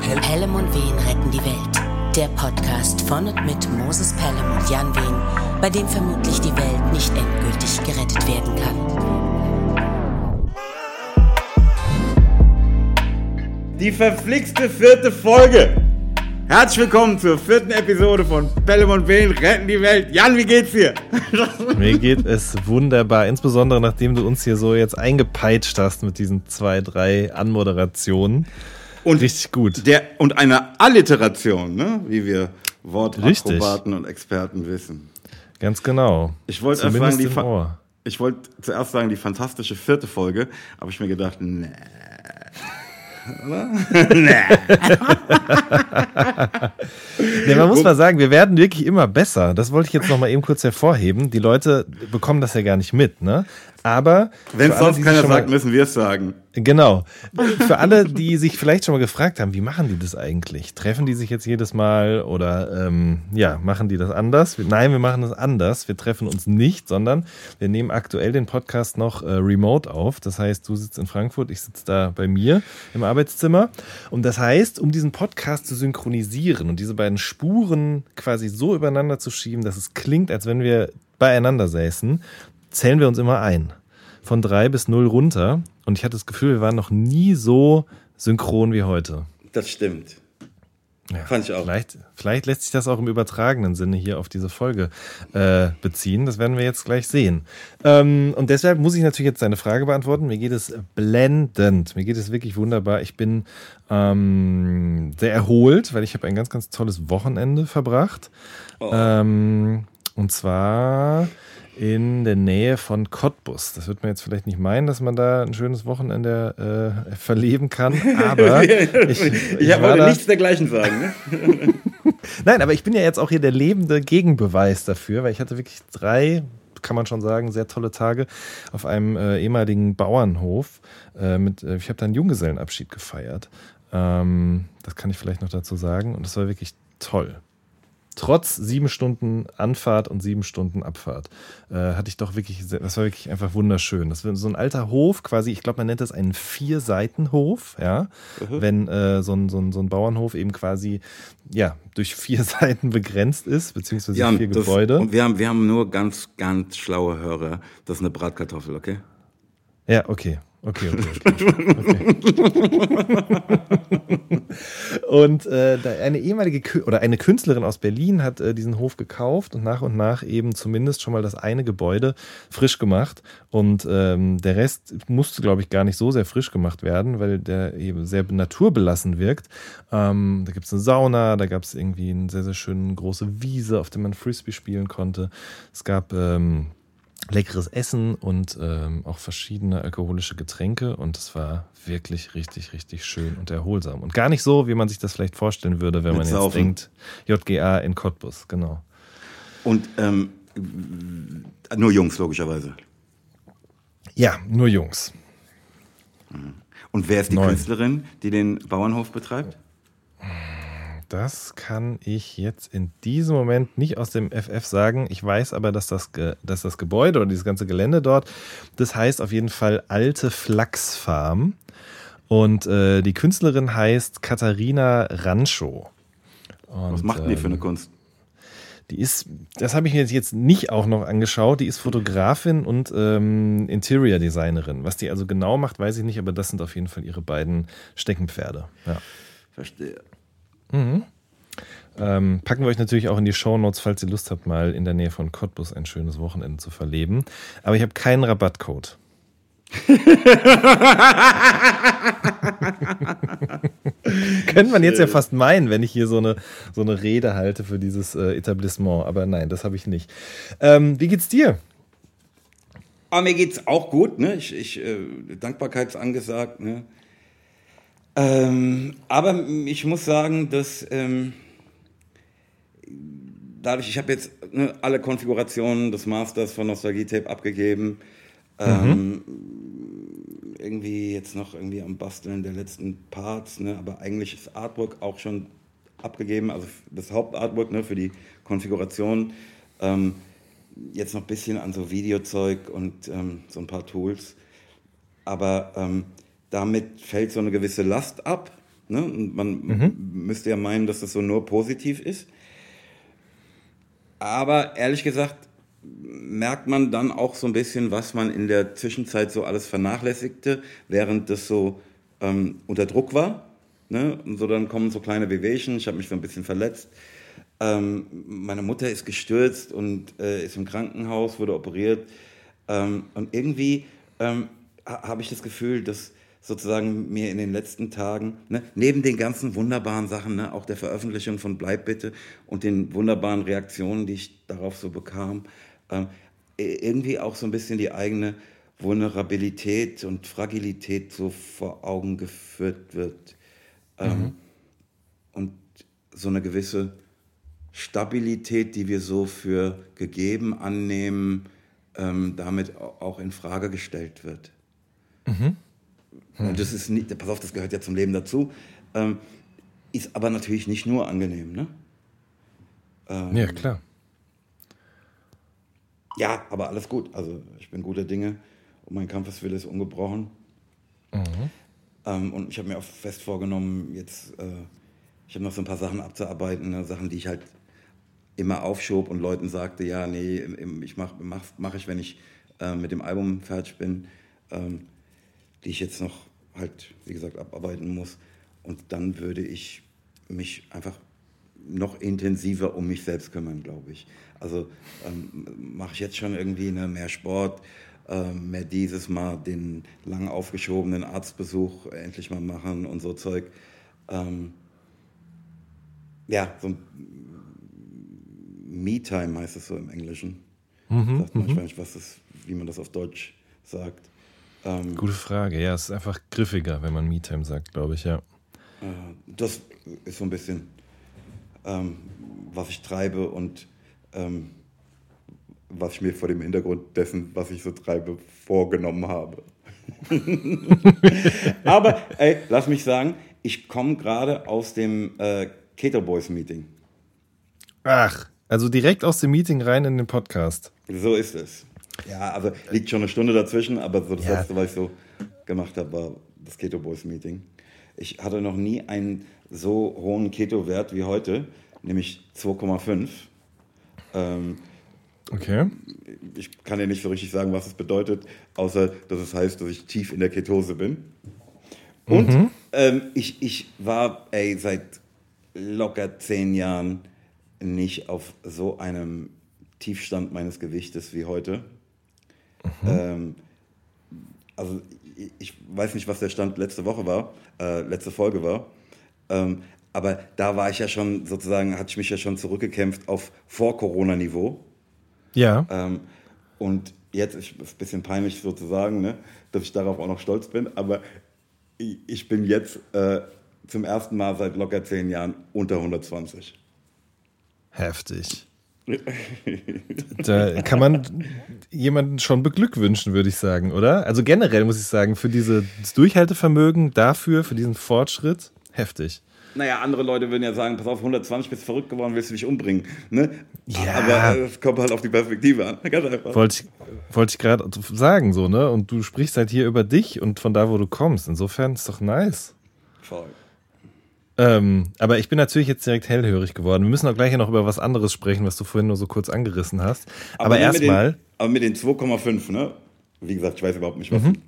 Pelham und Wehen retten die Welt. Der Podcast von und mit Moses Pelham und Jan Wehen, bei dem vermutlich die Welt nicht endgültig gerettet werden kann. Die verflixte vierte Folge. Herzlich willkommen zur vierten Episode von Pelham und Wehen retten die Welt. Jan, wie geht's dir? Mir geht es wunderbar, insbesondere nachdem du uns hier so jetzt eingepeitscht hast mit diesen zwei, drei Anmoderationen. Und Richtig gut. Der, und eine Alliteration, ne? wie wir Wortakrobaten und Experten wissen. Ganz genau. Ich wollte erst sagen, die ich wollte zuerst sagen, die fantastische vierte Folge, aber ich mir gedacht, nee. Oder? nee, man muss mal sagen, wir werden wirklich immer besser. Das wollte ich jetzt noch mal eben kurz hervorheben. Die Leute bekommen das ja gar nicht mit, ne? Aber. Wenn es sonst keiner sagt, müssen wir es sagen. Genau. Für alle, die sich vielleicht schon mal gefragt haben, wie machen die das eigentlich? Treffen die sich jetzt jedes Mal oder ähm, ja, machen die das anders? Nein, wir machen das anders. Wir treffen uns nicht, sondern wir nehmen aktuell den Podcast noch äh, remote auf. Das heißt, du sitzt in Frankfurt, ich sitze da bei mir im Arbeitszimmer. Und das heißt, um diesen Podcast zu synchronisieren und diese beiden Spuren quasi so übereinander zu schieben, dass es klingt, als wenn wir beieinander säßen, zählen wir uns immer ein. Von drei bis null runter. Und ich hatte das Gefühl, wir waren noch nie so synchron wie heute. Das stimmt. Ja, Fand ich auch. Vielleicht, vielleicht lässt sich das auch im übertragenen Sinne hier auf diese Folge äh, beziehen. Das werden wir jetzt gleich sehen. Ähm, und deshalb muss ich natürlich jetzt deine Frage beantworten. Mir geht es blendend. Mir geht es wirklich wunderbar. Ich bin ähm, sehr erholt, weil ich habe ein ganz, ganz tolles Wochenende verbracht. Oh. Ähm, und zwar in der Nähe von Cottbus. Das wird man jetzt vielleicht nicht meinen, dass man da ein schönes Wochenende äh, verleben kann, aber ich, ich, ich wollte nichts dergleichen sagen. Ne? Nein, aber ich bin ja jetzt auch hier der lebende Gegenbeweis dafür, weil ich hatte wirklich drei, kann man schon sagen, sehr tolle Tage auf einem äh, ehemaligen Bauernhof. Äh, mit, äh, ich habe da einen Junggesellenabschied gefeiert. Ähm, das kann ich vielleicht noch dazu sagen und das war wirklich toll trotz sieben Stunden Anfahrt und sieben Stunden Abfahrt, äh, hatte ich doch wirklich, das war wirklich einfach wunderschön. Das war so ein alter Hof, quasi, ich glaube, man nennt das einen Vier-Seiten-Hof, ja. Mhm. Wenn äh, so, ein, so, ein, so ein Bauernhof eben quasi, ja, durch vier Seiten begrenzt ist, beziehungsweise ja, vier das, Gebäude. Und wir haben, wir haben nur ganz, ganz schlaue Hörer. Das ist eine Bratkartoffel, okay? Ja, okay. Okay, okay. okay. und äh, eine ehemalige oder eine Künstlerin aus Berlin hat äh, diesen Hof gekauft und nach und nach eben zumindest schon mal das eine Gebäude frisch gemacht. Und ähm, der Rest musste, glaube ich, gar nicht so sehr frisch gemacht werden, weil der eben sehr naturbelassen wirkt. Ähm, da gibt es eine Sauna, da gab es irgendwie eine sehr, sehr schöne große Wiese, auf der man Frisbee spielen konnte. Es gab ähm, leckeres Essen und ähm, auch verschiedene alkoholische Getränke und es war wirklich richtig, richtig schön und erholsam. Und gar nicht so, wie man sich das vielleicht vorstellen würde, wenn Mit man jetzt Saufen. denkt, JGA in Cottbus, genau. Und ähm, nur Jungs, logischerweise. Ja, nur Jungs. Und wer ist die Neun. Künstlerin, die den Bauernhof betreibt? Das kann ich jetzt in diesem Moment nicht aus dem FF sagen. Ich weiß aber, dass das, dass das Gebäude oder dieses ganze Gelände dort, das heißt auf jeden Fall Alte Flachsfarm. Und äh, die Künstlerin heißt Katharina Rancho. Und, Was macht die für eine ähm, Kunst? Die ist, das habe ich mir jetzt nicht auch noch angeschaut. Die ist Fotografin und ähm, Interior Designerin. Was die also genau macht, weiß ich nicht, aber das sind auf jeden Fall ihre beiden Steckenpferde. Ja. Verstehe. Mhm. Ähm, packen wir euch natürlich auch in die Show Notes, falls ihr Lust habt, mal in der Nähe von Cottbus ein schönes Wochenende zu verleben. Aber ich habe keinen Rabattcode. Könnte man jetzt ja fast meinen, wenn ich hier so eine, so eine Rede halte für dieses äh, Etablissement. Aber nein, das habe ich nicht. Ähm, wie geht's dir? Ah, mir geht's auch gut. Ne? Ich, ich äh, Dankbarkeitsangesagt. Ne? Ähm, aber ich muss sagen, dass ähm, dadurch, ich habe jetzt ne, alle Konfigurationen des Masters von Nostalgie Tape abgegeben. Ähm, mhm. Irgendwie jetzt noch irgendwie am Basteln der letzten Parts, ne, aber eigentlich ist Artwork auch schon abgegeben, also das Hauptartwork ne, für die Konfiguration. Ähm, jetzt noch ein bisschen an so Videozeug und ähm, so ein paar Tools. Aber ähm, damit fällt so eine gewisse Last ab. Ne? Und man mhm. müsste ja meinen, dass das so nur positiv ist. Aber ehrlich gesagt merkt man dann auch so ein bisschen, was man in der Zwischenzeit so alles vernachlässigte, während das so ähm, unter Druck war. Ne? Und so dann kommen so kleine Wehwehchen. Ich habe mich so ein bisschen verletzt. Ähm, meine Mutter ist gestürzt und äh, ist im Krankenhaus, wurde operiert. Ähm, und irgendwie ähm, habe ich das Gefühl, dass sozusagen mir in den letzten Tagen, ne, neben den ganzen wunderbaren Sachen, ne, auch der Veröffentlichung von Bleib bitte und den wunderbaren Reaktionen, die ich darauf so bekam, ähm, irgendwie auch so ein bisschen die eigene Vulnerabilität und Fragilität so vor Augen geführt wird. Ähm, mhm. Und so eine gewisse Stabilität, die wir so für gegeben annehmen, ähm, damit auch in Frage gestellt wird. Mhm. Hm. Das ist nicht, pass auf, das gehört ja zum Leben dazu. Ähm, ist aber natürlich nicht nur angenehm, ne? Ähm, ja, klar. Ja, aber alles gut. Also ich bin guter Dinge und mein Kampfeswille ist ungebrochen. Mhm. Ähm, und ich habe mir auch fest vorgenommen, jetzt, äh, ich habe noch so ein paar Sachen abzuarbeiten, ne? Sachen, die ich halt immer aufschob und Leuten sagte, ja, nee, ich mache mach, mach ich, wenn ich äh, mit dem Album fertig bin. Ähm, die ich jetzt noch halt, wie gesagt, abarbeiten muss. Und dann würde ich mich einfach noch intensiver um mich selbst kümmern, glaube ich. Also ähm, mache ich jetzt schon irgendwie ne, mehr Sport, äh, mehr dieses Mal den lang aufgeschobenen Arztbesuch endlich mal machen und so Zeug. Ähm, ja, so ein Me-Time heißt es so im Englischen. Mhm, ich mhm. weiß nicht, was das, wie man das auf Deutsch sagt. Ähm, Gute Frage. Ja, es ist einfach griffiger, wenn man Me-Time sagt, glaube ich, ja. Äh, das ist so ein bisschen, ähm, was ich treibe und ähm, was ich mir vor dem Hintergrund dessen, was ich so treibe, vorgenommen habe. Aber ey, lass mich sagen, ich komme gerade aus dem äh, Keto Boys Meeting. Ach, also direkt aus dem Meeting rein in den Podcast. So ist es. Ja, also liegt schon eine Stunde dazwischen, aber so das ja. letzte, was ich so gemacht habe, war das Keto Boys Meeting. Ich hatte noch nie einen so hohen Keto-Wert wie heute, nämlich 2,5. Ähm, okay. Ich kann ja nicht so richtig sagen, was es bedeutet, außer dass es heißt, dass ich tief in der Ketose bin. Und mhm. ähm, ich, ich war ey, seit locker zehn Jahren nicht auf so einem Tiefstand meines Gewichtes wie heute. Mhm. Ähm, also ich weiß nicht, was der Stand letzte Woche war, äh, letzte Folge war. Ähm, aber da war ich ja schon sozusagen, hatte ich mich ja schon zurückgekämpft auf Vor-Corona-Niveau. Ja. Ähm, und jetzt ist es ein bisschen peinlich sozusagen, ne, dass ich darauf auch noch stolz bin, aber ich, ich bin jetzt äh, zum ersten Mal seit locker zehn Jahren unter 120. Heftig. Da kann man jemanden schon beglückwünschen, würde ich sagen, oder? Also generell muss ich sagen, für dieses Durchhaltevermögen dafür, für diesen Fortschritt, heftig. Naja, andere Leute würden ja sagen, pass auf, 120 bist verrückt geworden, willst du dich umbringen. Ne? Ja. Aber es kommt halt auf die Perspektive an. Ganz einfach. Wollte ich, wollte ich gerade sagen, so, ne? Und du sprichst halt hier über dich und von da, wo du kommst. Insofern ist doch nice. Voll. Ähm, aber ich bin natürlich jetzt direkt hellhörig geworden. Wir müssen auch gleich noch über was anderes sprechen, was du vorhin nur so kurz angerissen hast. Aber, aber erstmal. Aber mit den 2,5, ne? Wie gesagt, ich weiß überhaupt nicht, was mhm.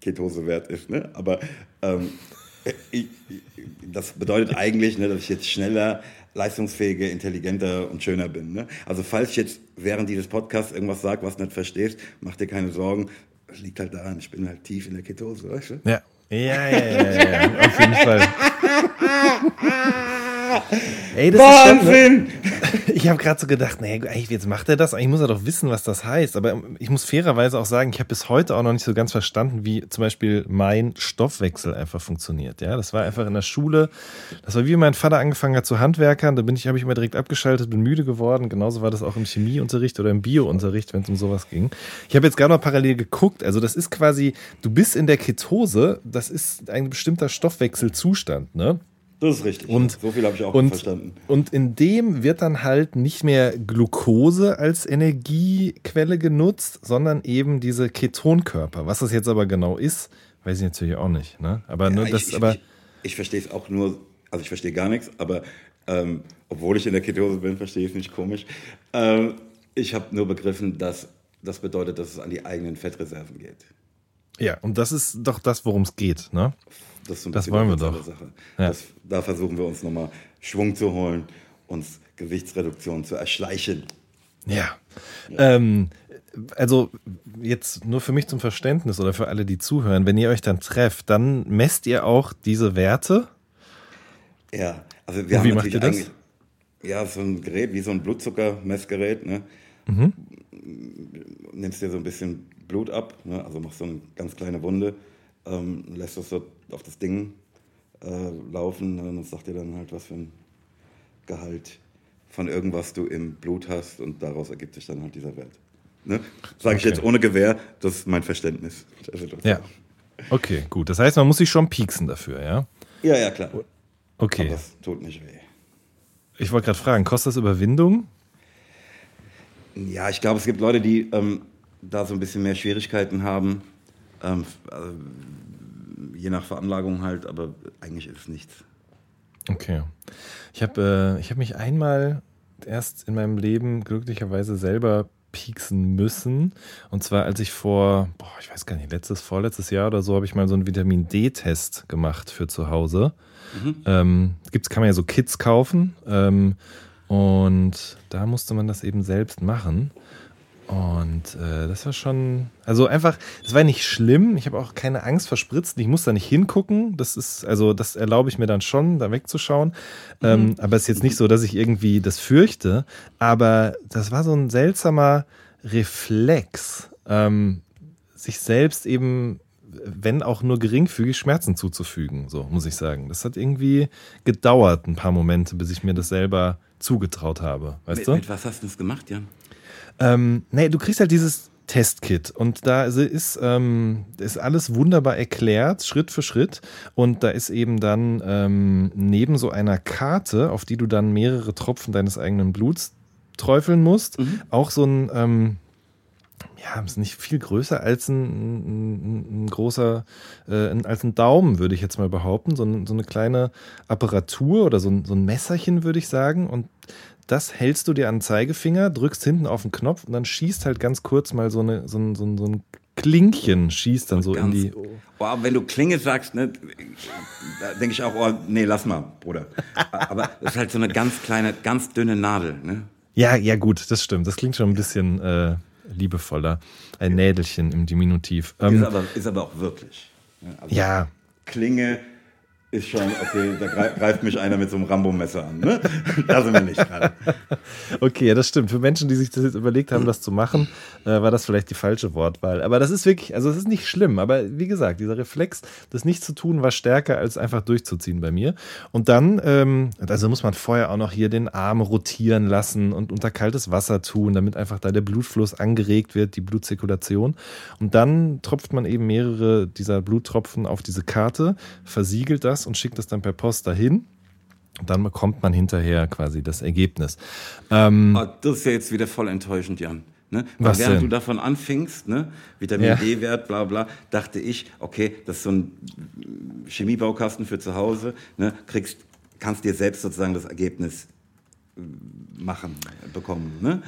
Ketose-Wert ist, ne? Aber ähm, ich, das bedeutet eigentlich, ne, dass ich jetzt schneller, leistungsfähiger, intelligenter und schöner bin. Ne? Also falls ich jetzt während dieses Podcasts irgendwas sage, was du nicht verstehst, mach dir keine Sorgen. Es liegt halt daran, ich bin halt tief in der Ketose, weißt du? Ja, ja, ja, ja, ja, auf jeden Fall. Ey, das Wahnsinn! Ist schon, ne? Ich habe gerade so gedacht, nee, jetzt macht er das. Eigentlich muss er doch wissen, was das heißt. Aber ich muss fairerweise auch sagen, ich habe bis heute auch noch nicht so ganz verstanden, wie zum Beispiel mein Stoffwechsel einfach funktioniert. Ja, das war einfach in der Schule. Das war wie mein Vater angefangen hat zu Handwerkern. Da bin ich, habe ich immer direkt abgeschaltet, bin müde geworden. Genauso war das auch im Chemieunterricht oder im Biounterricht, wenn es um sowas ging. Ich habe jetzt gerade noch parallel geguckt. Also das ist quasi, du bist in der Ketose. Das ist ein bestimmter Stoffwechselzustand. Ne? Das ist richtig. Und, so viel habe ich auch und, verstanden. Und in dem wird dann halt nicht mehr Glucose als Energiequelle genutzt, sondern eben diese Ketonkörper. Was das jetzt aber genau ist, weiß ich natürlich auch nicht. Ne? Aber, ja, ne, das, ich, aber ich, ich verstehe es auch nur, also ich verstehe gar nichts, aber ähm, obwohl ich in der Ketose bin, verstehe ich es nicht komisch. Ähm, ich habe nur begriffen, dass das bedeutet, dass es an die eigenen Fettreserven geht. Ja, und das ist doch das, worum es geht, ne? Das, so das wollen wir doch. Ja. Das, da versuchen wir uns nochmal Schwung zu holen, uns Gewichtsreduktion zu erschleichen. Ja. ja. Ähm, also jetzt nur für mich zum Verständnis oder für alle, die zuhören, wenn ihr euch dann trefft, dann messt ihr auch diese Werte? Ja, also wir Und haben ihr das? Ja, so ein Gerät, wie so ein Blutzuckermessgerät, ne? Mhm. Nimmst dir so ein bisschen Blut ab, ne? also machst so eine ganz kleine Wunde, ähm, lässt das so auf das Ding äh, laufen ne? und das sagt dir dann halt, was für ein Gehalt von irgendwas du im Blut hast und daraus ergibt sich dann halt dieser Wert. Ne? Sage ich okay. jetzt ohne Gewehr, das ist mein Verständnis. Ja. Okay, gut. Das heißt, man muss sich schon pieksen dafür, ja? Ja, ja, klar. Okay. Aber das tut nicht weh. Ich wollte gerade fragen, kostet das Überwindung? Ja, ich glaube, es gibt Leute, die ähm, da so ein bisschen mehr Schwierigkeiten haben. Ähm, also, je nach Veranlagung halt, aber eigentlich ist es nichts. Okay. Ich habe äh, hab mich einmal erst in meinem Leben glücklicherweise selber pieksen müssen. Und zwar, als ich vor, boah, ich weiß gar nicht, letztes, vorletztes Jahr oder so, habe ich mal so einen Vitamin D-Test gemacht für zu Hause. Mhm. Ähm, gibt's, kann man ja so Kits kaufen. Ähm, und da musste man das eben selbst machen. Und äh, das war schon, also einfach, es war nicht schlimm. Ich habe auch keine Angst vor Spritzen. Ich muss da nicht hingucken. Das ist, also das erlaube ich mir dann schon, da wegzuschauen. Mhm. Ähm, aber es ist jetzt nicht so, dass ich irgendwie das fürchte. Aber das war so ein seltsamer Reflex, ähm, sich selbst eben, wenn auch nur geringfügig, Schmerzen zuzufügen. So muss ich sagen. Das hat irgendwie gedauert, ein paar Momente, bis ich mir das selber zugetraut habe. Weißt mit, du? Mit was hast du das gemacht, Jan? Ähm, nee, du kriegst halt dieses Testkit und da ist, ähm, ist alles wunderbar erklärt, Schritt für Schritt. Und da ist eben dann ähm, neben so einer Karte, auf die du dann mehrere Tropfen deines eigenen Bluts träufeln musst, mhm. auch so ein, ähm, ja, ist nicht viel größer als ein, ein, ein großer, äh, als ein Daumen, würde ich jetzt mal behaupten. So, ein, so eine kleine Apparatur oder so ein, so ein Messerchen, würde ich sagen. Und das hältst du dir an den Zeigefinger, drückst hinten auf den Knopf und dann schießt halt ganz kurz mal so, eine, so, ein, so, ein, so ein Klinkchen, schießt dann so ganz, in die. Boah, wenn du Klinge sagst, ne, da denke ich auch, oh, nee, lass mal, Bruder. Aber das ist halt so eine ganz kleine, ganz dünne Nadel, ne? Ja, ja, gut, das stimmt. Das klingt schon ein bisschen äh, liebevoller. Ein Nädelchen im Diminutiv. Ähm, ist, aber, ist aber auch wirklich. Also ja. Klinge ist schon, okay, da greift mich einer mit so einem Rambo-Messer an. Ne? Da sind wir nicht gerade. Okay, ja, das stimmt. Für Menschen, die sich das jetzt überlegt haben, das zu machen, äh, war das vielleicht die falsche Wortwahl. Aber das ist wirklich, also es ist nicht schlimm. Aber wie gesagt, dieser Reflex, das nicht zu tun, war stärker, als einfach durchzuziehen bei mir. Und dann, ähm, also muss man vorher auch noch hier den Arm rotieren lassen und unter kaltes Wasser tun, damit einfach da der Blutfluss angeregt wird, die Blutzirkulation. Und dann tropft man eben mehrere dieser Bluttropfen auf diese Karte, versiegelt das und schickt das dann per Post dahin. Und dann bekommt man hinterher quasi das Ergebnis. Ähm, oh, das ist ja jetzt wieder voll enttäuschend, Jan. Ne? Weil während denn? du davon anfingst, ne, Vitamin ja. D-Wert, bla bla, dachte ich, okay, das ist so ein Chemiebaukasten für zu Hause, ne, kriegst, kannst dir selbst sozusagen das Ergebnis äh, machen, bekommen. Ne?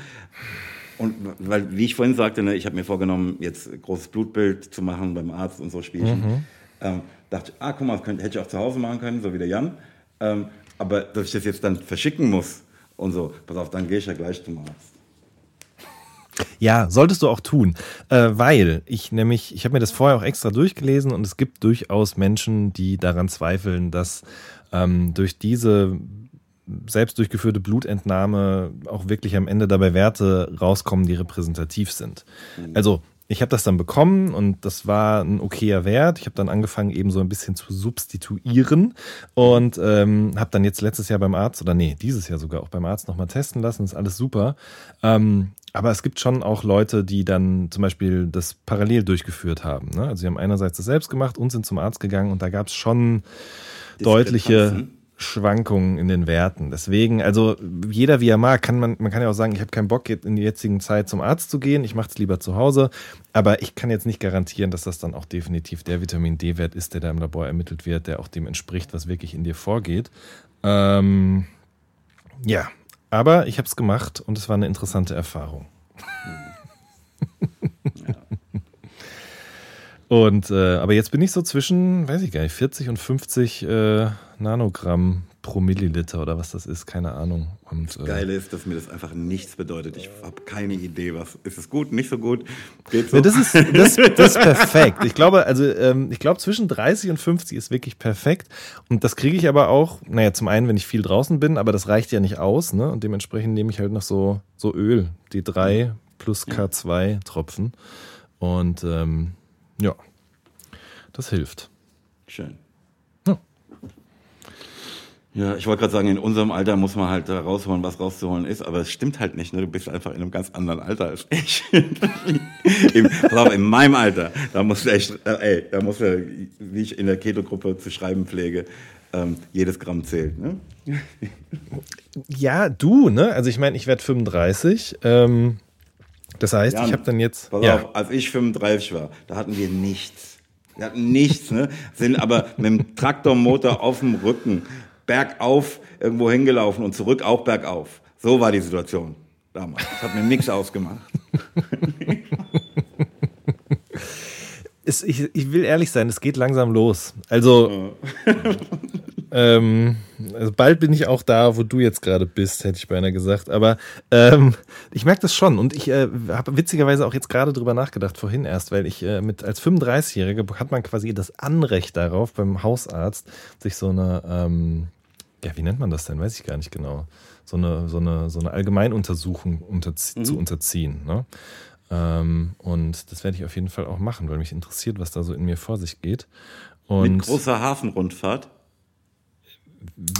Und weil, wie ich vorhin sagte, ne, ich habe mir vorgenommen, jetzt großes Blutbild zu machen beim Arzt und so Spielchen. Mhm. Ähm, dachte ah, guck mal, das könnte, hätte ich auch zu Hause machen können, so wie der Jan. Ähm, aber dass ich das jetzt dann verschicken muss und so, pass auf, dann gehe ich ja gleich zum Arzt. Ja, solltest du auch tun, äh, weil ich nämlich, ich habe mir das vorher auch extra durchgelesen und es gibt durchaus Menschen, die daran zweifeln, dass ähm, durch diese selbst durchgeführte Blutentnahme auch wirklich am Ende dabei Werte rauskommen, die repräsentativ sind. Mhm. Also ich habe das dann bekommen und das war ein okayer Wert. Ich habe dann angefangen, eben so ein bisschen zu substituieren und ähm, habe dann jetzt letztes Jahr beim Arzt, oder nee, dieses Jahr sogar auch beim Arzt nochmal testen lassen. ist alles super. Ähm, aber es gibt schon auch Leute, die dann zum Beispiel das parallel durchgeführt haben. Ne? Also sie haben einerseits das selbst gemacht und sind zum Arzt gegangen und da gab es schon deutliche Schwankungen in den Werten. Deswegen, also jeder wie er mag, kann man, man kann ja auch sagen, ich habe keinen Bock in der jetzigen Zeit zum Arzt zu gehen, ich mache es lieber zu Hause. Aber ich kann jetzt nicht garantieren, dass das dann auch definitiv der Vitamin D-Wert ist, der da im Labor ermittelt wird, der auch dem entspricht, was wirklich in dir vorgeht. Ähm, ja, aber ich habe es gemacht und es war eine interessante Erfahrung. ja. Und äh, aber jetzt bin ich so zwischen, weiß ich gar nicht, 40 und 50 äh, Nanogramm pro Milliliter oder was das ist, keine Ahnung. Und, das Geile ist, dass mir das einfach nichts bedeutet. Ich habe keine Idee, was ist es gut, nicht so gut, geht so. Ja, das, ist, das, das ist perfekt. Ich glaube, also ähm, ich glaube zwischen 30 und 50 ist wirklich perfekt. Und das kriege ich aber auch, naja, zum einen, wenn ich viel draußen bin, aber das reicht ja nicht aus, ne? Und dementsprechend nehme ich halt noch so, so Öl, die 3 plus K2 Tropfen. Und ähm, ja, das hilft. Schön. Ja, ich wollte gerade sagen, in unserem Alter muss man halt da rausholen, was rauszuholen ist, aber es stimmt halt nicht. Ne? Du bist einfach in einem ganz anderen Alter als ich. Im, auf, in meinem Alter, da musst du echt, äh, ey, da musst du, wie ich in der Keto-Gruppe zu schreiben pflege, ähm, jedes Gramm zählt. Ne? Ja, du, ne? Also ich meine, ich werde 35. Ähm, das heißt, ja, ich habe dann jetzt. Pass ja. auf, als ich 35 war, da hatten wir nichts. Wir hatten nichts, ne? Sind aber mit dem Traktormotor auf dem Rücken bergauf irgendwo hingelaufen und zurück auch bergauf. So war die Situation damals. Das hat mir nichts ausgemacht. Es, ich, ich, will ehrlich sein, es geht langsam los. Also, ähm, also, bald bin ich auch da, wo du jetzt gerade bist, hätte ich beinahe gesagt. Aber ähm, ich merke das schon und ich äh, habe witzigerweise auch jetzt gerade drüber nachgedacht, vorhin erst, weil ich äh, mit als 35-Jähriger hat man quasi das Anrecht darauf, beim Hausarzt sich so eine ähm, ja, wie nennt man das denn? Weiß ich gar nicht genau. So eine, so eine, so eine Allgemeinuntersuchung unterzie mhm. zu unterziehen. Ne? Ähm, und das werde ich auf jeden Fall auch machen, weil mich interessiert, was da so in mir vor sich geht. Und Mit großer Hafenrundfahrt?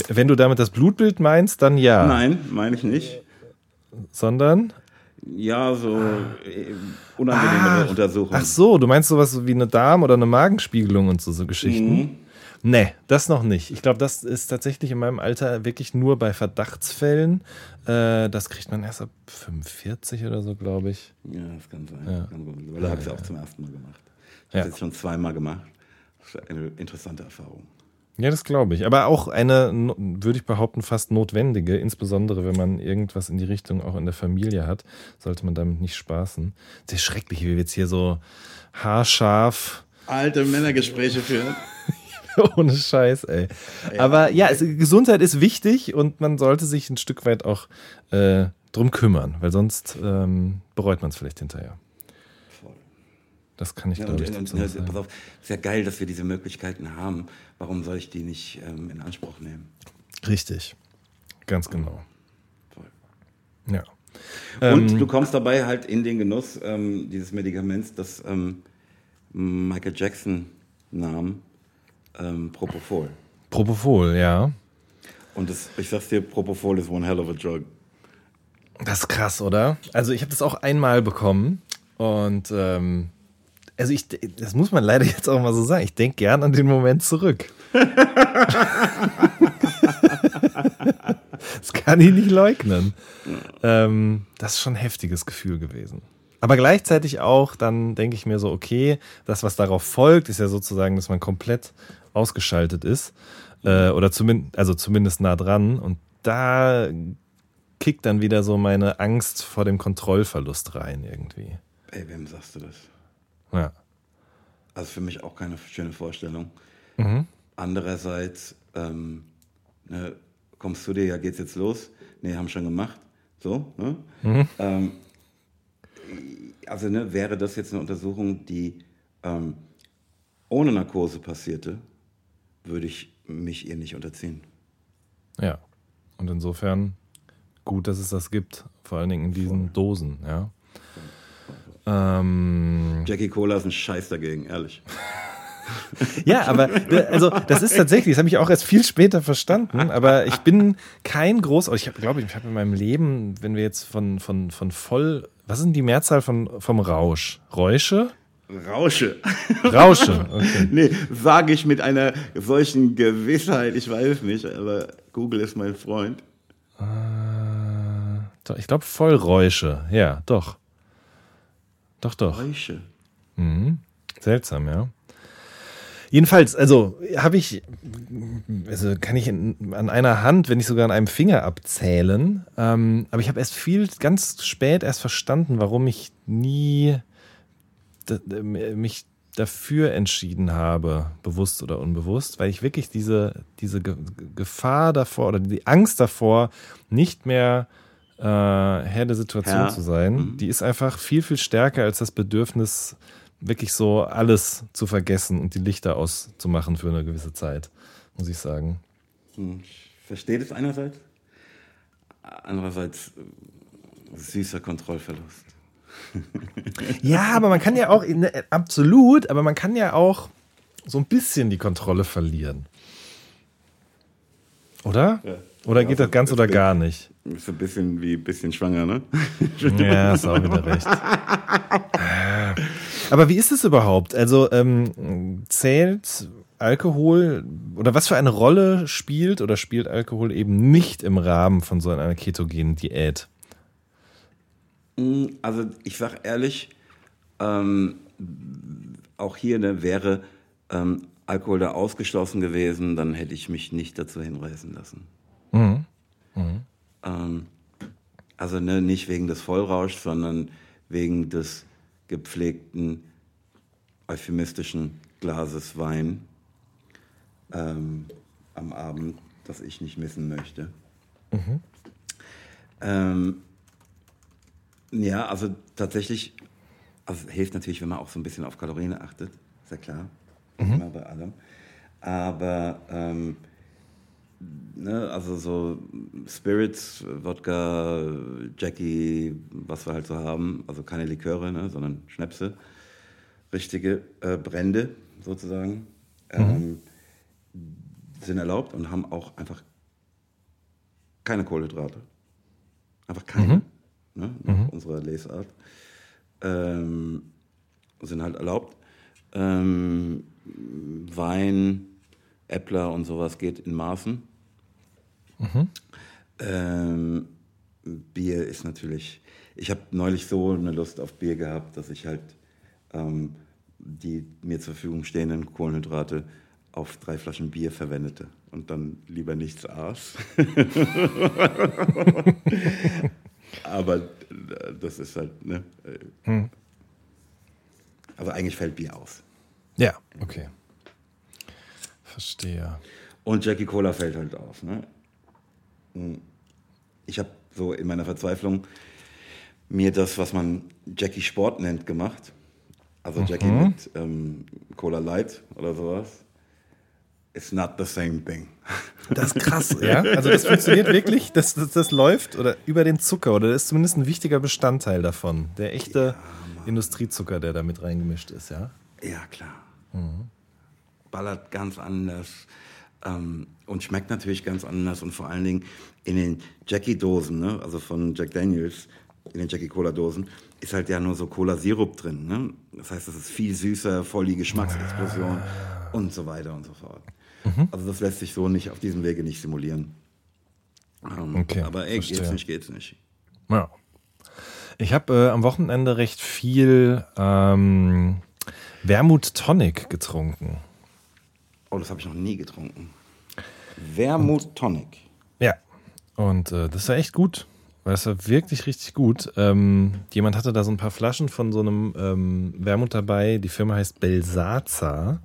Wenn du damit das Blutbild meinst, dann ja. Nein, meine ich nicht. Sondern? Ja, so äh, unangenehmere ah, Untersuchungen. Ach so, du meinst sowas wie eine Darm- oder eine Magenspiegelung und so, so Geschichten? Mhm. Nee, das noch nicht. Ich glaube, das ist tatsächlich in meinem Alter wirklich nur bei Verdachtsfällen. Äh, das kriegt man erst ab 45 oder so, glaube ich. Ja, das kann sein. Ja. Weil da habe ich es auch zum ersten Mal gemacht. Ich ja. habe es jetzt schon zweimal gemacht. Das ist eine interessante Erfahrung. Ja, das glaube ich. Aber auch eine, würde ich behaupten, fast notwendige, insbesondere wenn man irgendwas in die Richtung auch in der Familie hat, sollte man damit nicht spaßen. Sehr schrecklich, wie wir jetzt hier so haarscharf. Alte Männergespräche führen. Ohne Scheiß, ey. Ja. Aber ja, es, Gesundheit ist wichtig und man sollte sich ein Stück weit auch äh, drum kümmern, weil sonst ähm, bereut man es vielleicht hinterher. Voll. Das kann ich, ja, glaube ich, und, und, und, Pass auf, ist ja geil, dass wir diese Möglichkeiten haben. Warum soll ich die nicht ähm, in Anspruch nehmen? Richtig. Ganz genau. Voll. Ja. Und ähm, du kommst dabei halt in den Genuss ähm, dieses Medikaments, das ähm, Michael Jackson nahm ähm, Propofol. Propofol, ja. Und das, ich sag's dir, Propofol ist one hell of a drug. Das ist krass, oder? Also ich habe das auch einmal bekommen und ähm, also ich, das muss man leider jetzt auch mal so sagen. Ich denke gern an den Moment zurück. das kann ich nicht leugnen. Ähm, das ist schon ein heftiges Gefühl gewesen. Aber gleichzeitig auch, dann denke ich mir so, okay, das, was darauf folgt, ist ja sozusagen, dass man komplett ausgeschaltet ist. Äh, oder zumindest, also zumindest nah dran. Und da kickt dann wieder so meine Angst vor dem Kontrollverlust rein irgendwie. Ey, wem sagst du das? Ja. Also für mich auch keine schöne Vorstellung. Mhm. Andererseits, ähm, ne, kommst du dir, ja, geht's jetzt los? Nee, haben schon gemacht. So, ne? Mhm. Ähm, also ne, wäre das jetzt eine Untersuchung, die ähm, ohne Narkose passierte, würde ich mich ihr nicht unterziehen. Ja. Und insofern gut, dass es das gibt, vor allen Dingen in diesen Voll. Dosen, ja. Ähm, Jackie Cola ist ein Scheiß dagegen, ehrlich. ja, aber also das ist tatsächlich, das habe ich auch erst viel später verstanden, aber ich bin kein groß, ich glaube, ich habe in meinem Leben, wenn wir jetzt von, von, von voll, was ist denn die Mehrzahl von, vom Rausch? Räusche? Rausche. Rausche, okay. nee, sage ich mit einer solchen Gewissheit, ich weiß nicht, aber Google ist mein Freund. Äh, ich glaube Vollräusche, ja, doch. Doch, doch. Räusche. Mhm. Seltsam, ja. Jedenfalls, also habe ich, also kann ich in, an einer Hand, wenn nicht sogar an einem Finger abzählen. Ähm, aber ich habe erst viel, ganz spät erst verstanden, warum ich nie mich dafür entschieden habe, bewusst oder unbewusst, weil ich wirklich diese, diese Gefahr davor oder die Angst davor, nicht mehr äh, Herr der Situation ja. zu sein, mhm. die ist einfach viel, viel stärker als das Bedürfnis, wirklich so alles zu vergessen und die Lichter auszumachen für eine gewisse Zeit, muss ich sagen. Hm, ich verstehe das einerseits, andererseits äh, süßer Kontrollverlust. ja, aber man kann ja auch, ne, absolut, aber man kann ja auch so ein bisschen die Kontrolle verlieren. Oder? Ja. Oder ja, geht das ganz oder gar nicht? Ist ein bisschen wie ein bisschen schwanger, ne? Ja, ist auch wieder recht. Aber wie ist es überhaupt? Also ähm, zählt Alkohol oder was für eine Rolle spielt oder spielt Alkohol eben nicht im Rahmen von so einer ketogenen Diät? Also ich sag ehrlich, ähm, auch hier ne, wäre ähm, Alkohol da ausgeschlossen gewesen, dann hätte ich mich nicht dazu hinreißen lassen. Mhm. Mhm. Ähm, also ne, nicht wegen des Vollrauschs, sondern wegen des gepflegten, euphemistischen Glases Wein ähm, am Abend, das ich nicht missen möchte. Mhm. Ja, also tatsächlich, also hilft natürlich, wenn man auch so ein bisschen auf Kalorien achtet, ist ja klar, mhm. immer bei allem. Aber ähm, ne, also so Spirits, Wodka, Jackie, was wir halt so haben, also keine Liköre, ne, sondern Schnäpse, richtige äh, Brände sozusagen, mhm. ähm, sind erlaubt und haben auch einfach keine Kohlenhydrate. Einfach keine, mhm. Ne, nach mhm. unserer Lesart. Ähm, sind halt erlaubt. Ähm, Wein, Äppler und sowas geht in Maßen. Mhm. Ähm, Bier ist natürlich. Ich habe neulich so eine Lust auf Bier gehabt, dass ich halt ähm, die mir zur Verfügung stehenden Kohlenhydrate auf drei Flaschen Bier verwendete und dann lieber nichts aß. Aber äh, das ist halt, ne? Hm. Also eigentlich fällt Bier aus. Ja, okay. Verstehe. Und Jackie Cola fällt halt auf. Ne? Hm. Ich habe so in meiner Verzweiflung mir das, was man Jackie Sport nennt, gemacht. Also mhm. Jackie mit ähm, Cola Light oder sowas. It's not the same thing. Das ist krass, ja? Also das funktioniert wirklich, das, das, das läuft oder über den Zucker oder das ist zumindest ein wichtiger Bestandteil davon. Der echte ja, Industriezucker, der da mit reingemischt ist, ja? Ja, klar. Mhm. Ballert ganz anders. Ähm, und schmeckt natürlich ganz anders und vor allen Dingen in den Jackie-Dosen, ne? also von Jack Daniels, in den Jackie-Cola-Dosen, ist halt ja nur so Cola-Sirup drin. Ne? Das heißt, es ist viel süßer, voll die Geschmacksexplosion ah. und so weiter und so fort. Mhm. Also das lässt sich so nicht auf diesem Wege nicht simulieren. Ähm, okay, aber ey, verstehe. geht's nicht, geht's nicht. Ja. Ich habe äh, am Wochenende recht viel ähm, Wermut Tonic getrunken. Oh, das habe ich noch nie getrunken. Wermut Tonic. Ja, und äh, das war echt gut. Das war wirklich richtig gut. Ähm, jemand hatte da so ein paar Flaschen von so einem ähm, Wermut dabei. Die Firma heißt Belsaza.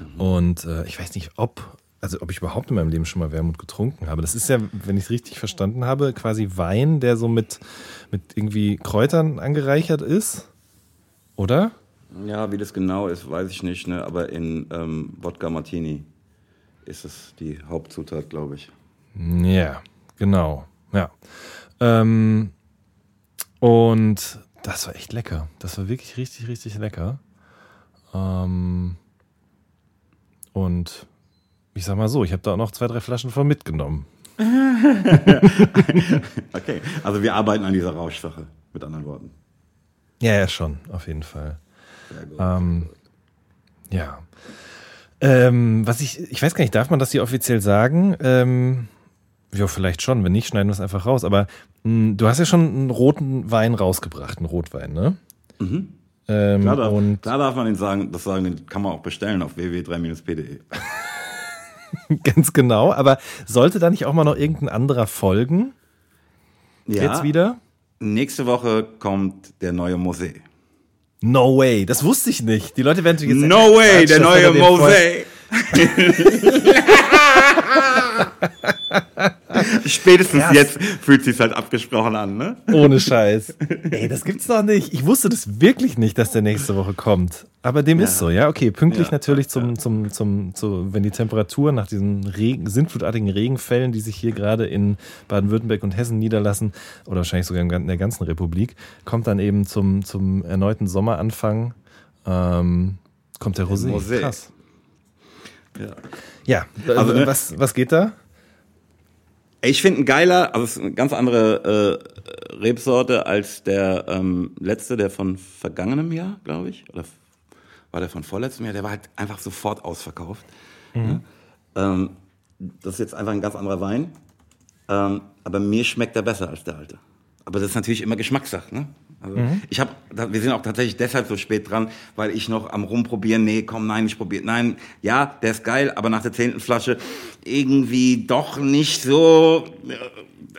Mhm. Und äh, ich weiß nicht, ob, also ob ich überhaupt in meinem Leben schon mal Wermut getrunken habe. Das ist ja, wenn ich es richtig verstanden habe, quasi Wein, der so mit, mit irgendwie Kräutern angereichert ist. Oder? Ja, wie das genau ist, weiß ich nicht, ne? aber in ähm, Wodka Martini ist es die Hauptzutat, glaube ich. Ja, genau. Ja. Ähm, und das war echt lecker. Das war wirklich richtig, richtig lecker. Ähm, und ich sag mal so, ich habe da auch noch zwei, drei Flaschen von mitgenommen. okay, also wir arbeiten an dieser Rauschsache, mit anderen Worten. Ja, ja, schon, auf jeden Fall. Sehr gut. Ähm, ja. Ähm, was ich, ich weiß gar nicht, darf man das hier offiziell sagen? Ähm, ja, vielleicht schon. Wenn nicht, schneiden wir es einfach raus. Aber mh, du hast ja schon einen roten Wein rausgebracht, einen Rotwein, ne? Mhm. Ähm, Klar, darf, und klar darf man den sagen, das sagen, den kann man auch bestellen auf www.3-p.de. ganz genau. Aber sollte da nicht auch mal noch irgendein anderer folgen? Ja, Jetzt wieder? nächste Woche kommt der neue Mosé. No way. Das wusste ich nicht. Die Leute werden sich jetzt. No way, der neue Mosé. Spätestens Krass. jetzt fühlt sich's halt abgesprochen an, ne? Ohne Scheiß. Ey, das gibt's doch nicht. Ich wusste das wirklich nicht, dass der nächste Woche kommt. Aber dem ist so, ja. Okay, pünktlich Ja, natürlich zum, zum, zum, zu, wenn die Temperatur nach diesen Regen, sintflutartigen Regenfällen, die sich hier gerade in Baden-Württemberg und Hessen niederlassen, oder wahrscheinlich sogar in der ganzen Republik, kommt dann eben zum, zum erneuten Sommeranfang, ähm, kommt der Rosé. Mosé. Krass. Ja. Ja, Also, äh, ne? was, was geht da? Ich finde ein geiler, also es ist eine ganz andere äh, Rebsorte als der ähm, letzte, der von vergangenem Jahr, glaube ich. Oder war der von vorletztem Jahr? Der war halt einfach sofort ausverkauft. Ja. Ähm, das ist jetzt einfach ein ganz anderer Wein. Ähm, aber mir schmeckt er besser als der alte. Aber das ist natürlich immer Geschmackssache. Ne? Also ich habe, wir sind auch tatsächlich deshalb so spät dran, weil ich noch am rumprobieren, nee, komm, nein, ich probiere, nein, ja, der ist geil, aber nach der zehnten Flasche irgendwie doch nicht so, äh,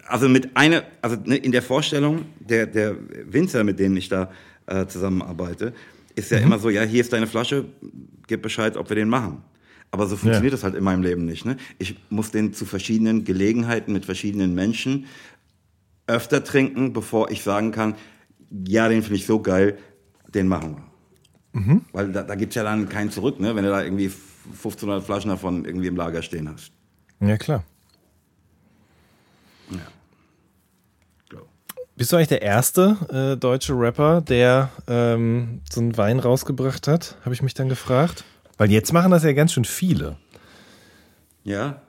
also mit einer, also ne, in der Vorstellung der, der Winzer, mit denen ich da äh, zusammenarbeite, ist ja immer so, ja, hier ist deine Flasche, gib Bescheid, ob wir den machen. Aber so funktioniert das halt in meinem Leben nicht. Ne? Ich muss den zu verschiedenen Gelegenheiten mit verschiedenen Menschen öfter trinken, bevor ich sagen kann, ja, den finde ich so geil, den machen wir. Weil da, da gibt's ja dann keinen zurück, ne? wenn du da irgendwie 1500 Flaschen davon irgendwie im Lager stehen hast. Ja, klar. Ja. Bist du eigentlich der erste äh, deutsche Rapper, der ähm, so einen Wein rausgebracht hat? Habe ich mich dann gefragt. Weil jetzt machen das ja ganz schön viele. Ja.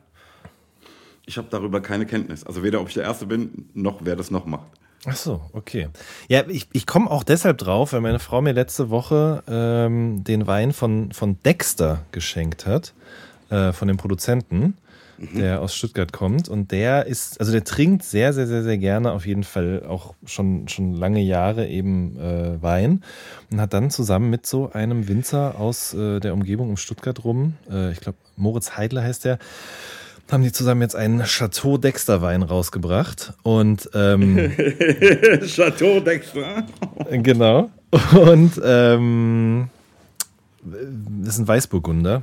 Ich habe darüber keine Kenntnis. Also weder ob ich der Erste bin, noch wer das noch macht. Ach so, okay. Ja, ich, ich komme auch deshalb drauf, weil meine Frau mir letzte Woche ähm, den Wein von, von Dexter geschenkt hat, äh, von dem Produzenten, der aus Stuttgart kommt. Und der ist, also der trinkt sehr, sehr, sehr, sehr gerne auf jeden Fall auch schon, schon lange Jahre eben äh, Wein und hat dann zusammen mit so einem Winzer aus äh, der Umgebung um Stuttgart rum, äh, ich glaube Moritz Heidler heißt der, haben die zusammen jetzt einen Chateau Dexter Wein rausgebracht. Und ähm, Chateau Dexter. Genau. Und ähm, das ist ein Weißburgunder.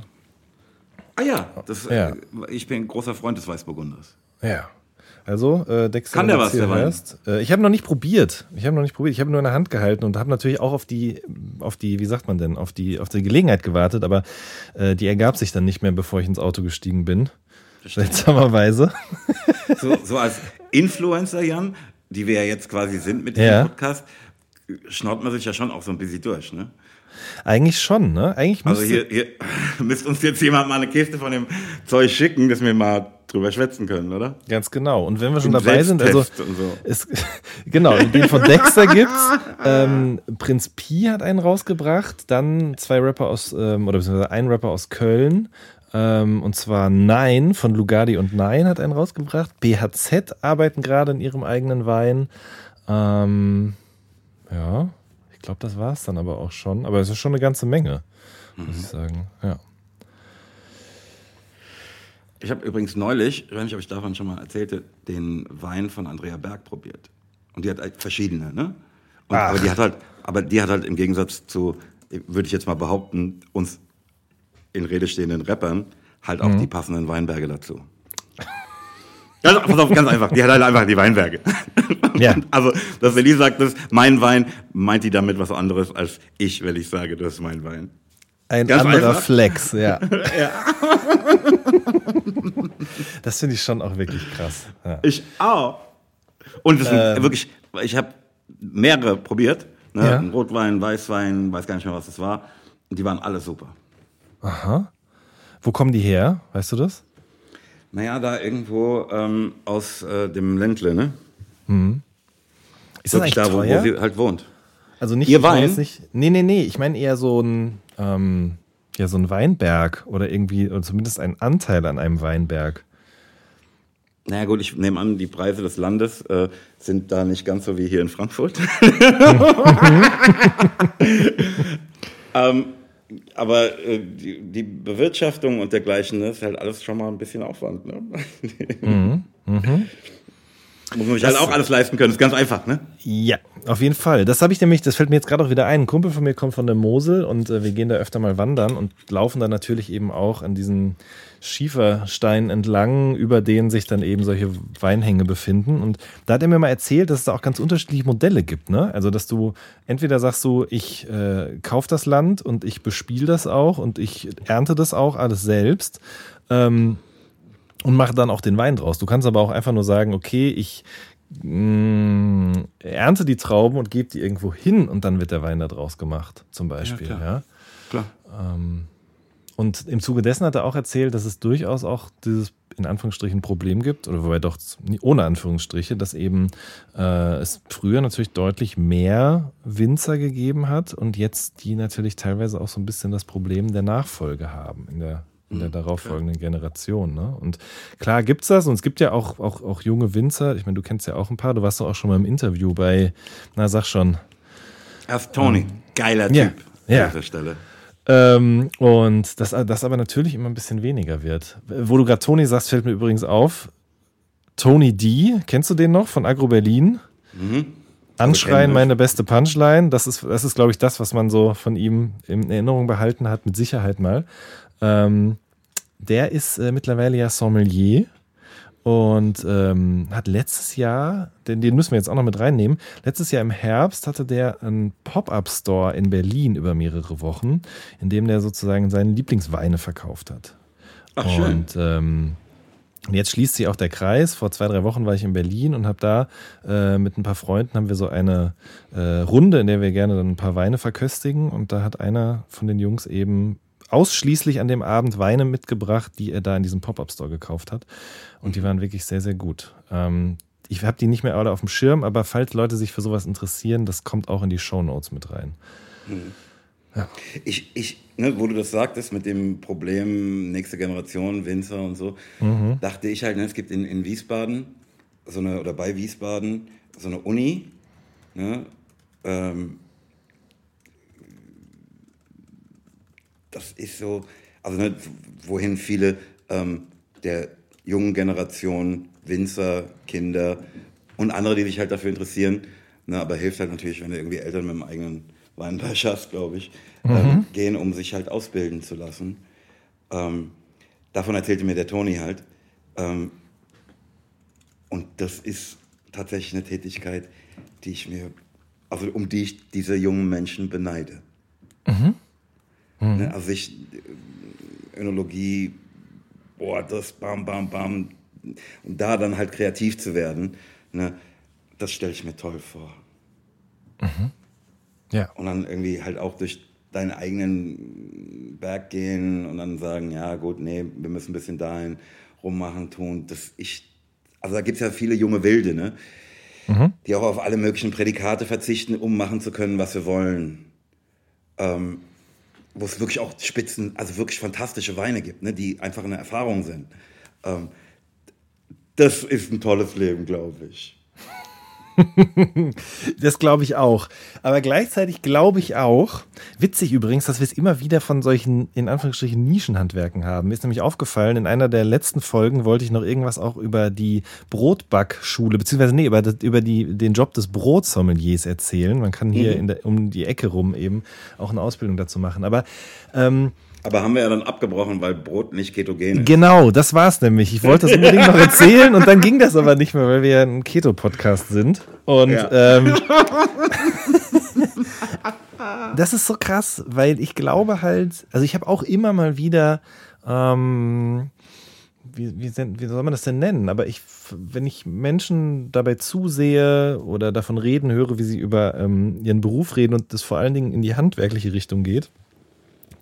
Ah ja, das, Ja. Äh, ich bin ein großer Freund des Weißburgunders. Ja. Also, äh, Dexter, Kann der was, der Wein? hörst. Äh, ich habe noch nicht probiert. Ich habe noch nicht probiert. Ich habe nur in der Hand gehalten und habe natürlich auch auf die, auf die, wie sagt man denn, auf die, auf die Gelegenheit gewartet, aber äh, die ergab sich dann nicht mehr, bevor ich ins Auto gestiegen bin. Seltsamerweise. So, so als Influencer, Jan, die wir ja jetzt quasi sind mit Ja. diesem Podcast, schnaut man sich ja schon auch so ein bisschen durch, ne? Eigentlich schon, ne? Eigentlich Also hier, hier müsste uns jetzt jemand mal eine Kiste von dem Zeug schicken, dass wir mal drüber schwätzen können, oder? Ganz genau. Und wenn wir schon Im dabei sind, also und so. es, genau, den von Dexter gibt's. Ähm, Prinz Pi hat einen rausgebracht, dann zwei Rapper aus, ähm, oder beziehungsweise ein Rapper aus Köln. Ähm, und zwar Nein von Lugardi und Nein hat einen rausgebracht. BHZ arbeiten gerade in ihrem eigenen Wein. Ähm, ja, ich glaube, das war's dann aber auch schon. Aber es ist schon eine ganze Menge, muss ich sagen. Ja. Ich habe übrigens neulich, ich weiß nicht, ob ich davon schon mal erzählte, den Wein von Andrea Berg probiert. Und die hat halt verschiedene, ne? Und, aber die hat halt, aber die hat halt im Gegensatz zu, würde ich jetzt mal behaupten, uns in Rede stehenden Rappern halt auch die passenden Weinberge dazu. Also, pass auf, ganz einfach. Die hat halt einfach die Weinberge. Ja. Also, dass die sagt, das ist mein Wein, meint die damit was anderes als ich, wenn ich sage, das ist mein Wein. Ein Ganz anderer einfach. Flex, ja. das finde ich schon auch wirklich krass. Ja. Ich auch. Und es sind wirklich, ich habe mehrere probiert. Ne? Ja. Ein Rotwein, Weißwein, weiß gar nicht mehr, was das war. Und die waren alle super. Aha. Wo kommen die her? Weißt du das? Naja, da irgendwo ähm, aus äh, dem Ländle, ne? Ist das eigentlich da, wo, wo teuer? sie halt wohnt. Also nicht, Ihr Wein? Nicht, nee, nee, nee. Ich meine eher so ein, ähm, ja, so ein Weinberg oder irgendwie, oder zumindest ein Anteil an einem Weinberg. Naja gut, ich nehme an, die Preise des Landes äh, sind da nicht ganz so wie hier in Frankfurt. ähm, aber äh, die, die, Bewirtschaftung und dergleichen, das ist halt alles schon mal ein bisschen Aufwand. Ne? Mhm. Mhm. Muss man sich halt auch alles leisten können. Das ist ganz einfach, ne? Ja, auf jeden Fall. Das habe ich nämlich, das fällt mir jetzt gerade auch wieder ein. Ein Kumpel von mir kommt von der Mosel und äh, wir gehen da öfter mal wandern und laufen dann natürlich eben auch an diesen Schiefersteinen entlang, über denen sich dann eben solche Weinhänge befinden. Und da hat er mir mal erzählt, dass es da auch ganz unterschiedliche Modelle gibt. Ne? Also, dass du entweder sagst du, ich äh, kaufe das Land und ich bespiele das auch und ich ernte das auch alles selbst. Ähm, und mache dann auch den Wein draus. Du kannst aber auch einfach nur sagen, okay, ich mh, mm, ernte die Trauben und gebe die irgendwo hin und dann wird der Wein da draus gemacht, zum Beispiel. Ja, klar. Ja? klar. Ähm, und im Zuge dessen hat er auch erzählt, dass es durchaus auch dieses in Anführungsstrichen Problem gibt, oder wobei doch ohne Anführungsstriche, dass eben äh, es früher natürlich deutlich mehr Winzer gegeben hat und jetzt die natürlich teilweise auch so ein bisschen das Problem der Nachfolge haben in der in der mhm, darauffolgenden. Generation. Ne? Und klar gibt es das und es gibt ja auch, auch, auch junge Winzer. Ich meine, du kennst ja auch ein paar. Du warst doch auch schon mal im Interview bei, na sag schon. Erst Tony, ähm, geiler Typ ja, ja. an dieser Stelle. Ähm, und das, das aber natürlich immer ein bisschen weniger wird. Wo du gerade Tony sagst, fällt mir übrigens auf. Tony D, kennst du den noch von Agro Berlin? Mhm. Anschreien, meine beste Punchline. Das ist, das ist, glaube ich, das, was man so von ihm in Erinnerung behalten hat, mit Sicherheit mal. Ähm, der ist äh, mittlerweile ja Sommelier und ähm, hat letztes Jahr, den, den müssen wir jetzt auch noch mit reinnehmen, letztes Jahr im Herbst hatte der einen Pop-up-Store in Berlin über mehrere Wochen, in dem der sozusagen seine Lieblingsweine verkauft hat. Ach, schön. Und ähm, jetzt schließt sich auch der Kreis. Vor zwei, drei Wochen war ich in Berlin und habe da äh, mit ein paar Freunden haben wir so eine äh, Runde, in der wir gerne dann ein paar Weine verköstigen. Und da hat einer von den Jungs eben ausschließlich an dem Abend Weine mitgebracht, die er da in diesem Pop-Up-Store gekauft hat. Und die mhm. waren wirklich sehr, sehr gut. Ähm, ich habe die nicht mehr alle auf dem Schirm, aber falls Leute sich für sowas interessieren, das kommt auch in die Show Notes mit rein. Mhm. Ja. Ich, ich, ne, wo du das sagtest mit dem Problem nächste Generation, Winzer und so, mhm. dachte ich halt, ne, es gibt in, in Wiesbaden so eine, oder bei Wiesbaden so eine Uni, ne, ähm, das ist so, also ne, wohin viele ähm, der jungen Generation, Winzer, Kinder und andere, die sich halt dafür interessieren, ne, aber hilft halt natürlich, wenn du irgendwie Eltern mit dem eigenen Weinberg hast, glaube ich, mhm. ähm, gehen, um sich halt ausbilden zu lassen. Ähm, davon erzählte mir der Toni halt. Ähm, und das ist tatsächlich eine Tätigkeit, die ich mir, also um die ich diese jungen Menschen beneide. Mhm. Mhm. Ne, also ich, Önologie, boah, das bam, bam, bam. Und da dann halt kreativ zu werden, ne, das stelle ich mir toll vor. Mhm. Ja. Und dann irgendwie halt auch durch deinen eigenen Berg gehen und dann sagen, ja gut, nee, wir müssen ein bisschen dahin rummachen, tun. Das ich, also da gibt es ja viele junge Wilde, ne? Mhm. Die auch auf alle möglichen Prädikate verzichten, um machen zu können, was wir wollen. Ähm, wo es wirklich auch Spitzen, also wirklich fantastische Weine gibt, ne, die einfach eine Erfahrung sind. Ähm, das ist ein tolles Leben, glaube ich. das glaube ich auch. Aber gleichzeitig glaube ich auch, witzig übrigens, dass wir es immer wieder von solchen, in Anführungsstrichen, Nischenhandwerken haben. Mir ist nämlich aufgefallen, in einer der letzten Folgen wollte ich noch irgendwas auch über die Brotbackschule, beziehungsweise nee, über, über die, den Job des Brotsommeliers erzählen. Man kann hier mhm. der, um die Ecke rum eben auch eine Ausbildung dazu machen. Aber ähm, aber haben wir ja dann abgebrochen, weil Brot nicht ketogen ist. Genau, das war's nämlich. Ich wollte das unbedingt noch erzählen und dann ging das aber nicht mehr, weil wir ja ein Keto-Podcast sind. Und ja. ähm, das ist so krass, weil ich glaube halt, also ich habe auch immer mal wieder, ähm, wie, wie, wie, soll man das denn nennen? Aber ich, wenn ich Menschen dabei zusehe oder davon reden höre, wie sie über ähm, ihren Beruf reden und das vor allen Dingen in die handwerkliche Richtung geht,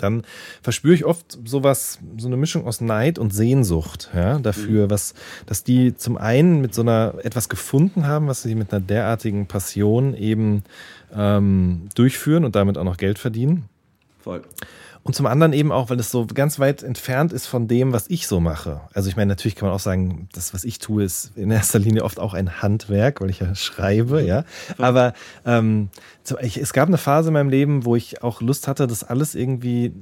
dann verspüre ich oft sowas, so eine Mischung aus Neid und Sehnsucht, ja, dafür, mhm. was, dass die zum einen mit so einer etwas gefunden haben, was sie mit einer derartigen Passion eben ähm, durchführen und damit auch noch Geld verdienen. Voll. Und zum anderen eben auch, weil es so ganz weit entfernt ist von dem, was ich so mache. Also ich meine, natürlich kann man auch sagen, das, was ich tue, ist in erster Linie oft auch ein Handwerk, weil ich ja schreibe, ja. Aber ähm, es gab eine Phase in meinem Leben, wo ich auch Lust hatte, das alles irgendwie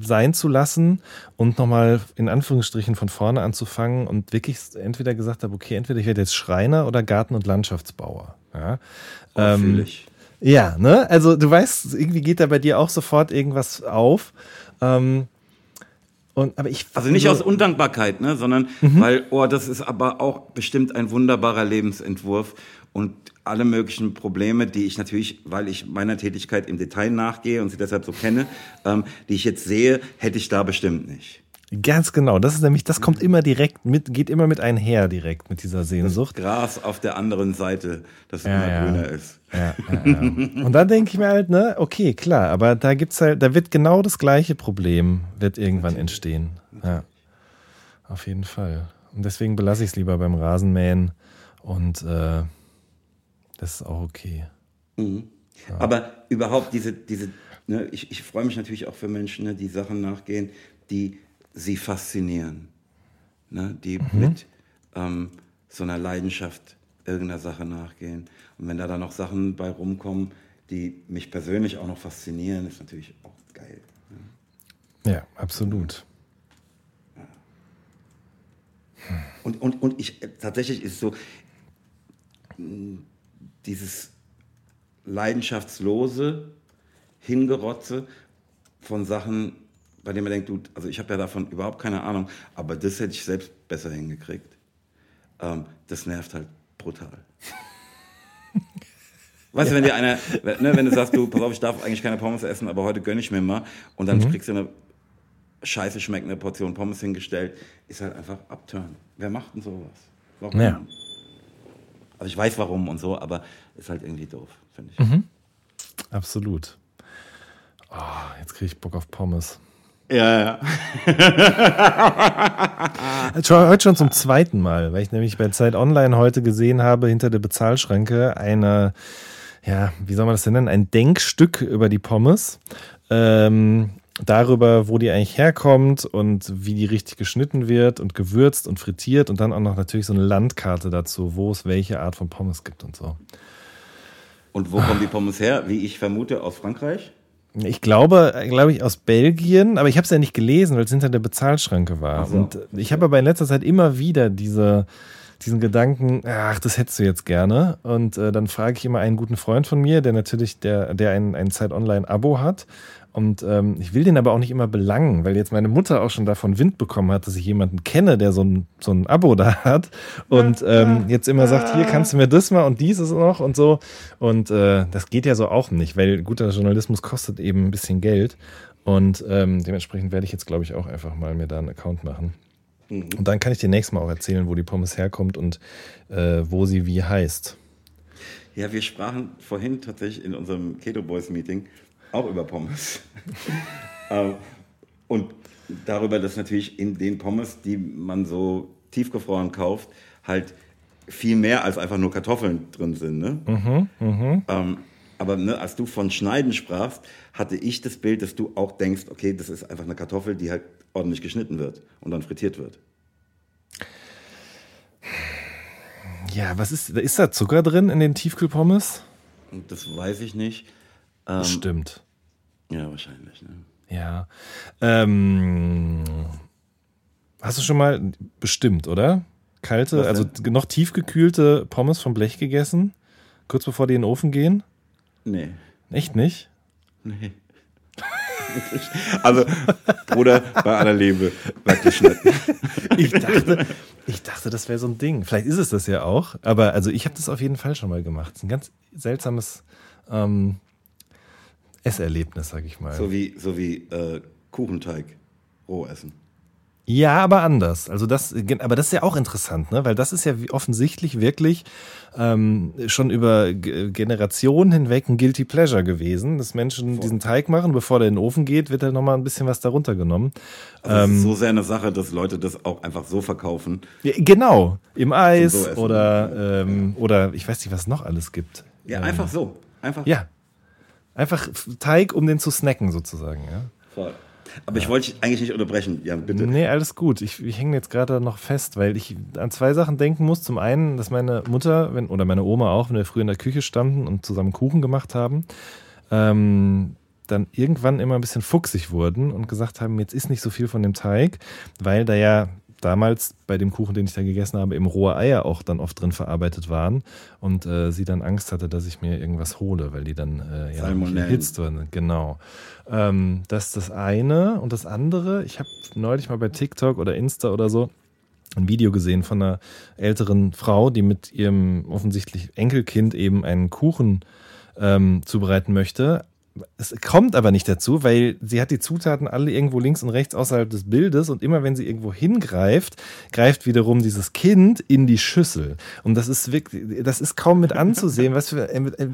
sein zu lassen und nochmal in Anführungsstrichen von vorne anzufangen und wirklich entweder gesagt habe, okay, entweder ich werde jetzt Schreiner oder Garten- und Landschaftsbauer. Ja. Ähm. Ja, ne? Also du weißt, irgendwie geht da bei dir auch sofort irgendwas auf. Ähm, und, aber ich, also nicht aus Undankbarkeit, ne, sondern mhm. weil, oh, das ist aber auch bestimmt ein wunderbarer Lebensentwurf und alle möglichen Probleme, die ich natürlich, weil ich meiner Tätigkeit im Detail nachgehe und sie deshalb so kenne, ähm, die ich jetzt sehe, hätte ich da bestimmt nicht. Ganz genau. Das ist nämlich, das kommt immer direkt mit, geht immer mit einher direkt mit dieser Sehnsucht. Das Gras auf der anderen Seite, das ja, immer ja. grüner ist. Ja, ja, Und dann denke ich mir halt, ne, okay, klar, aber da gibt's halt, da wird genau das gleiche Problem, wird irgendwann entstehen. Ja. Auf jeden Fall. Und deswegen belasse ich es lieber beim Rasenmähen und äh, das ist auch okay. Mhm. Aber überhaupt diese, diese, ne, ich, ich freue mich natürlich auch für Menschen, ne, die Sachen nachgehen, die sie faszinieren, ne? die mhm. mit ähm, so einer Leidenschaft irgendeiner Sache nachgehen. Und wenn da dann noch Sachen bei rumkommen, die mich persönlich auch noch faszinieren, ist natürlich auch geil. Ne? Ja, absolut. Und, und, und ich, tatsächlich ist so, dieses leidenschaftslose Hingerotze von Sachen, bei dem man denkt, du, also ich habe ja davon überhaupt keine Ahnung, aber das hätte ich selbst besser hingekriegt. Ähm, das nervt halt brutal. Weißt ja. du, wenn dir einer, ne, wenn du sagst, du, pass auf, ich darf eigentlich keine Pommes essen, aber heute gönne ich mir mal und dann mhm. kriegst du eine scheiße schmeckende Portion Pommes hingestellt, ist halt einfach abturn. Wer macht denn sowas? Warum? Ja. Also ich weiß warum und so, aber ist halt irgendwie doof, finde ich. Mhm. Absolut. Oh, jetzt kriege ich Bock auf Pommes. Ja, ja. heute schon zum zweiten Mal, weil ich nämlich bei Zeit Online heute gesehen habe, hinter der Bezahlschranke eine, ja, wie soll man das denn nennen, ein Denkstück über die Pommes. Ähm, darüber, wo die eigentlich herkommt und wie die richtig geschnitten wird und gewürzt und frittiert und dann auch noch natürlich so eine Landkarte dazu, wo es welche Art von Pommes gibt und so. Und wo kommen die Pommes her? Wie ich vermute, aus Frankreich? Ich glaube, glaube ich, aus Belgien, aber ich habe es ja nicht gelesen, weil es hinter der Bezahlschranke war. So. Und ich habe aber in letzter Zeit immer wieder diese, diesen Gedanken, ach, das hättest du jetzt gerne. Und äh, dann frage ich immer einen guten Freund von mir, der natürlich, der, der ein, ein Zeit-Online-Abo hat und ähm, ich will den aber auch nicht immer belangen, weil jetzt meine Mutter auch schon davon Wind bekommen hat, dass ich jemanden kenne, der so ein, so ein Abo da hat und ähm, jetzt immer sagt, hier kannst du mir das mal und dieses noch und so. Und äh, das geht ja so auch nicht, weil guter Journalismus kostet eben ein bisschen Geld. Und ähm, dementsprechend werde ich jetzt, glaube ich, auch einfach mal mir da einen Account machen. Mhm. Und dann kann ich dir nächstes Mal auch erzählen, wo die Pommes herkommt und äh, wo sie wie heißt. Ja, wir sprachen vorhin tatsächlich in unserem Keto Boys Meeting auch über Pommes. Ähm, und darüber, dass natürlich in den Pommes, die man so tiefgefroren kauft, halt viel mehr als einfach nur Kartoffeln drin sind. Ne? Mhm, mh. ähm, aber ne, als du von Schneiden sprachst, hatte ich das Bild, dass du auch denkst, okay, das ist einfach eine Kartoffel, die halt ordentlich geschnitten wird und dann frittiert wird. Ja, was ist, ist da Zucker drin in den Tiefkühlpommes? Das weiß ich nicht. Ähm, Stimmt. Ja, wahrscheinlich. Ne? Ja. Ähm, hast du schon mal bestimmt, oder? Kalte, also noch tiefgekühlte Pommes vom Blech gegessen? Kurz bevor die in den Ofen gehen? Nee. Echt nicht? Nee. also, Bruder, bei aller Liebe, wirklich nicht. ich dachte, ich dachte, das wäre so ein Ding. Vielleicht ist es das ja auch, aber also ich habe das auf jeden Fall schon mal gemacht. Das ist ein ganz seltsames ähm, Esserlebnis, sag ich mal. So wie, so wie äh, Kuchenteig roh essen. Ja, aber anders. Also das, aber das ist ja auch interessant, ne? Weil das ist ja offensichtlich wirklich ähm, schon über Generationen hinweg ein Guilty Pleasure gewesen, dass Menschen Voll. diesen Teig machen, bevor der in den Ofen geht, wird da nochmal ein bisschen was darunter genommen. Also ähm, ist so sehr eine Sache, dass Leute das auch einfach so verkaufen. Ja, genau, im Eis so oder, ähm, oder ich weiß nicht, was es noch alles gibt. Ja, einfach so. Einfach. Ja. Einfach Teig, um den zu snacken sozusagen, ja. Voll. Aber ich wollte dich eigentlich nicht unterbrechen, Jan, bitte. Nee, alles gut. Ich, ich hänge jetzt gerade noch fest, weil ich an zwei Sachen denken muss. Zum einen, dass meine Mutter wenn, oder meine Oma auch, wenn wir früher in der Küche standen und zusammen Kuchen gemacht haben, ähm, dann irgendwann immer ein bisschen fuchsig wurden und gesagt haben, jetzt ist nicht so viel von dem Teig, weil da ja damals bei dem Kuchen, den ich da gegessen habe, eben rohe Eier auch dann oft drin verarbeitet waren und äh, sie dann Angst hatte, dass ich mir irgendwas hole, weil die dann äh, ja erhitzt waren. Genau. Ähm, das ist das eine. Und das andere, ich habe neulich mal bei TikTok oder Insta oder so ein Video gesehen von einer älteren Frau, die mit ihrem offensichtlich Enkelkind eben einen Kuchen ähm, zubereiten möchte, es kommt aber nicht dazu, weil sie hat die Zutaten alle irgendwo links und rechts außerhalb des Bildes und immer wenn sie irgendwo hingreift, greift wiederum dieses Kind in die Schüssel. Und das ist wirklich, das ist kaum mit anzusehen, was für,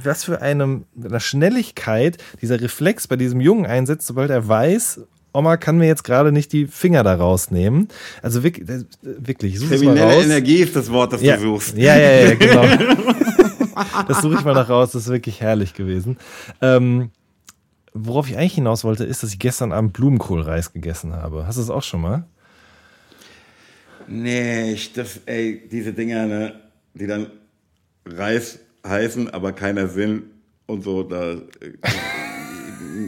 was für eine, eine Schnelligkeit dieser Reflex bei diesem Jungen einsetzt, sobald er weiß, Oma kann mir jetzt gerade nicht die Finger da rausnehmen. Also wirklich, wirklich. Kriminelle Energie ist das Wort, das ja. du suchst. Ja, ja, ja, genau. das suche ich mal noch raus. Das ist wirklich herrlich gewesen. Ähm, worauf ich eigentlich hinaus wollte, ist, dass ich gestern Abend Blumenkohlreis gegessen habe. Hast du das auch schon mal? Nee, ich, das, ey, diese Dinger, ne, die dann Reis heißen, aber keiner Sinn und so, da, äh,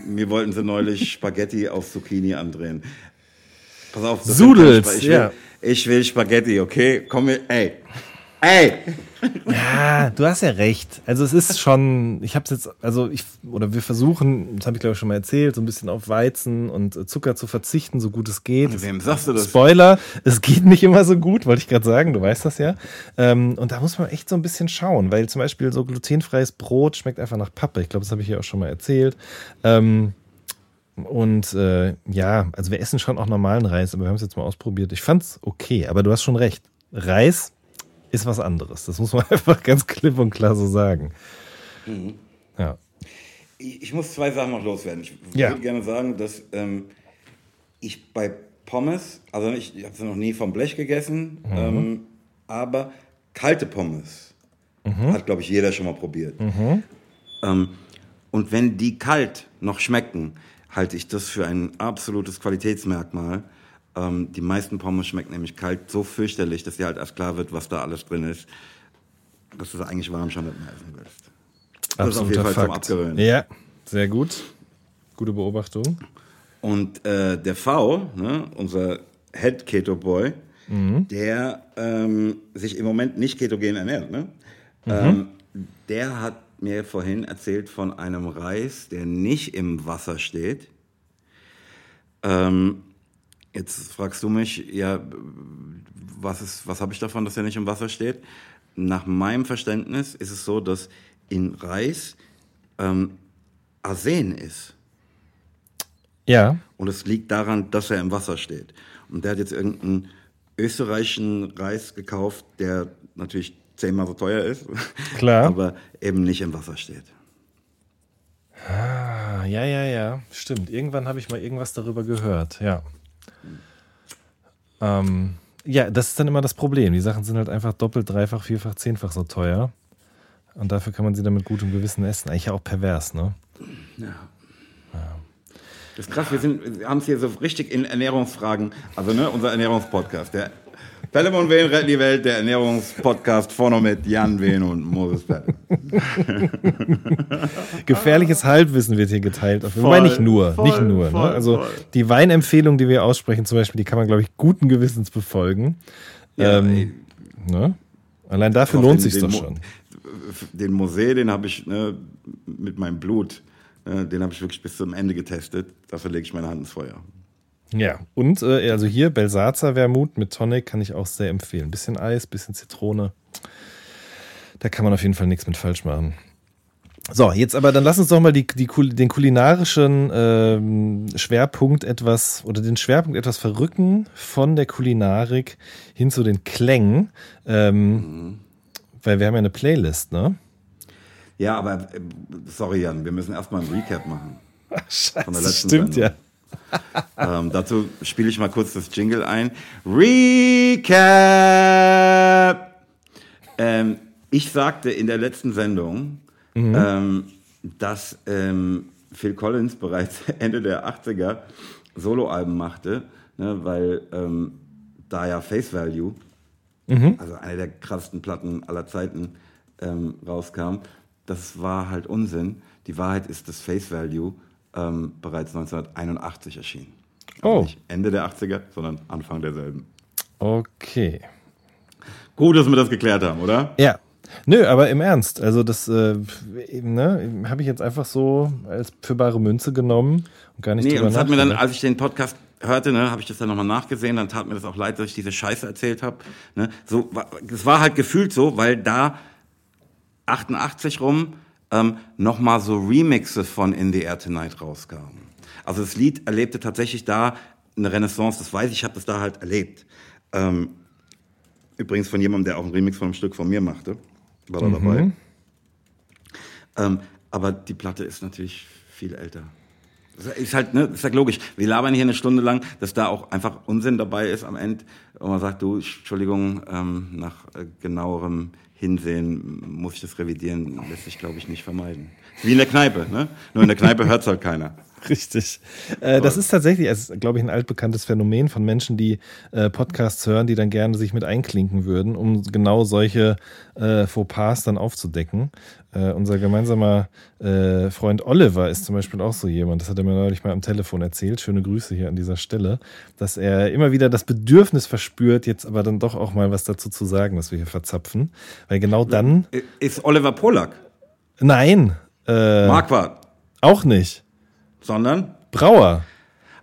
mir wollten sie neulich Spaghetti auf Zucchini andrehen. Pass auf, das Sudels, ich will, ja. Ich will Spaghetti, okay? Komm ey, Ey! Ja, du hast ja recht. Also es ist schon, ich habe es jetzt, also ich, oder wir versuchen, das habe ich glaube ich schon mal erzählt, so ein bisschen auf Weizen und Zucker zu verzichten, so gut es geht. Wem sagst du das? Spoiler, es geht nicht immer so gut, wollte ich gerade sagen, du weißt das ja. Ähm, und da muss man echt so ein bisschen schauen, weil zum Beispiel so glutenfreies Brot schmeckt einfach nach Pappe. Ich glaube, das habe ich ja auch schon mal erzählt. Ähm, und äh, ja, also wir essen schon auch normalen Reis, aber wir haben es jetzt mal ausprobiert. Ich fand's okay, aber du hast schon recht. Reis ist was anderes. Das muss man einfach ganz klipp und klar so sagen. Mhm. Ja. Ich muss zwei Sachen noch loswerden. Ich ja. würde gerne sagen, dass ähm, ich bei Pommes, also ich, ich habe sie noch nie vom Blech gegessen, mhm. ähm, aber kalte Pommes mhm. hat, glaube ich, jeder schon mal probiert. Mhm. Ähm, und wenn die kalt noch schmecken, halte ich das für ein absolutes Qualitätsmerkmal. Ähm, die meisten Pommes schmecken nämlich kalt so fürchterlich, dass dir halt erst klar wird, was da alles drin ist, dass du es eigentlich warm schon nicht mehr essen willst. Das ist auf jeden Fall Fakt. Ja, sehr gut. Gute Beobachtung. Und äh, der V, ne, unser Head Keto Boy, mhm. der ähm, sich im Moment nicht ketogen ernährt, ne? Mhm. Ähm, der hat mir vorhin erzählt von einem Reis, der nicht im Wasser steht. Ähm, Jetzt fragst du mich, ja, was, ist, was habe ich davon, dass er nicht im Wasser steht? Nach meinem Verständnis ist es so, dass in Reis ähm, Arsen ist. Ja. Und es liegt daran, dass er im Wasser steht. Und der hat jetzt irgendeinen österreichischen Reis gekauft, der natürlich zehnmal so teuer ist, Klar. aber eben nicht im Wasser steht. Ah, ja, ja, ja, stimmt. Irgendwann habe ich mal irgendwas darüber gehört, ja. Ähm, ja, das ist dann immer das Problem. Die Sachen sind halt einfach doppelt, dreifach, vierfach, zehnfach so teuer. Und dafür kann man sie dann mit gutem Gewissen essen. Eigentlich auch pervers, ne? Ja. ja. Das ist krass, wir, wir haben es hier so richtig in Ernährungsfragen, also ne, unser Ernährungspodcast, der Pelle und Wehen retten die Welt, der Ernährungspodcast vorne mit Jan Wehen und Moses Pelle. Gefährliches Halbwissen wird hier geteilt. Voll, Wobei nicht nur, voll, nicht nur. Ne? Voll, ne? Also die Weinempfehlung, die wir aussprechen zum Beispiel, die kann man, glaube ich, guten Gewissens befolgen. Ja, ähm, ne? Allein dafür lohnt sich doch schon. Den Mosé, den habe ich ne, mit meinem Blut, ne, den habe ich wirklich bis zum Ende getestet. Dafür lege ich meine Hand ins Feuer. Ja, und äh, also hier Belsazer Wermut mit Tonic kann ich auch sehr empfehlen. Bisschen Eis, bisschen Zitrone. Da kann man auf jeden Fall nichts mit falsch machen. So, jetzt aber dann lass uns doch mal die, die, den kulinarischen ähm, Schwerpunkt etwas oder den Schwerpunkt etwas verrücken von der Kulinarik hin zu den Klängen. Ähm, mhm. Weil wir haben ja eine Playlist, ne? Ja, aber äh, sorry, Jan, wir müssen erstmal einen Recap machen. Ach, scheiße, von der letzten stimmt Sendung. ja. ähm, dazu spiele ich mal kurz das Jingle ein. Recap! Ähm, ich sagte in der letzten Sendung, mhm. ähm, dass ähm, Phil Collins bereits Ende der 80er Soloalben machte, ne, weil ähm, da ja Face Value, mhm. also eine der krassesten Platten aller Zeiten, ähm, rauskam. Das war halt Unsinn. Die Wahrheit ist, dass Face Value ähm, bereits 1981 erschien. Also oh. Nicht Ende der 80er, sondern Anfang derselben. Okay. Gut, dass wir das geklärt haben, oder? Ja, Nö, aber im Ernst. Also das äh, ne, habe ich jetzt einfach so als für bare Münze genommen und gar nicht Nee, und das hat mir dann, als ich den Podcast hörte, ne, habe ich das dann nochmal nachgesehen, dann tat mir das auch leid, dass ich diese Scheiße erzählt habe. Ne? So, es war halt gefühlt so, weil da 88 rum ähm, nochmal so Remixes von In the Air Tonight rauskamen. Also das Lied erlebte tatsächlich da eine Renaissance, das weiß ich, ich habe das da halt erlebt. Ähm, übrigens von jemandem, der auch einen Remix von einem Stück von mir machte war da mhm. dabei. Ähm, aber die Platte ist natürlich viel älter. Das ist halt, ne, ist halt logisch. Wir labern hier eine Stunde lang, dass da auch einfach Unsinn dabei ist am Ende. Und man sagt, du, Entschuldigung, ähm, nach äh, genauerem Hinsehen muss ich das revidieren. Lässt sich, glaube ich, nicht vermeiden. Wie in der Kneipe, ne? Nur in der Kneipe hört es halt keiner. Richtig. Äh, das ist tatsächlich, also, glaube ich, ein altbekanntes Phänomen von Menschen, die äh, Podcasts hören, die dann gerne sich mit einklinken würden, um genau solche äh, Fauxpas dann aufzudecken. Äh, unser gemeinsamer äh, Freund Oliver ist zum Beispiel auch so jemand, das hat er mir neulich mal am Telefon erzählt, schöne Grüße hier an dieser Stelle, dass er immer wieder das Bedürfnis verspürt, jetzt aber dann doch auch mal was dazu zu sagen, was wir hier verzapfen. Weil genau dann... Ist Oliver Polak? Nein. Äh, Marquardt? Auch nicht sondern Brauer.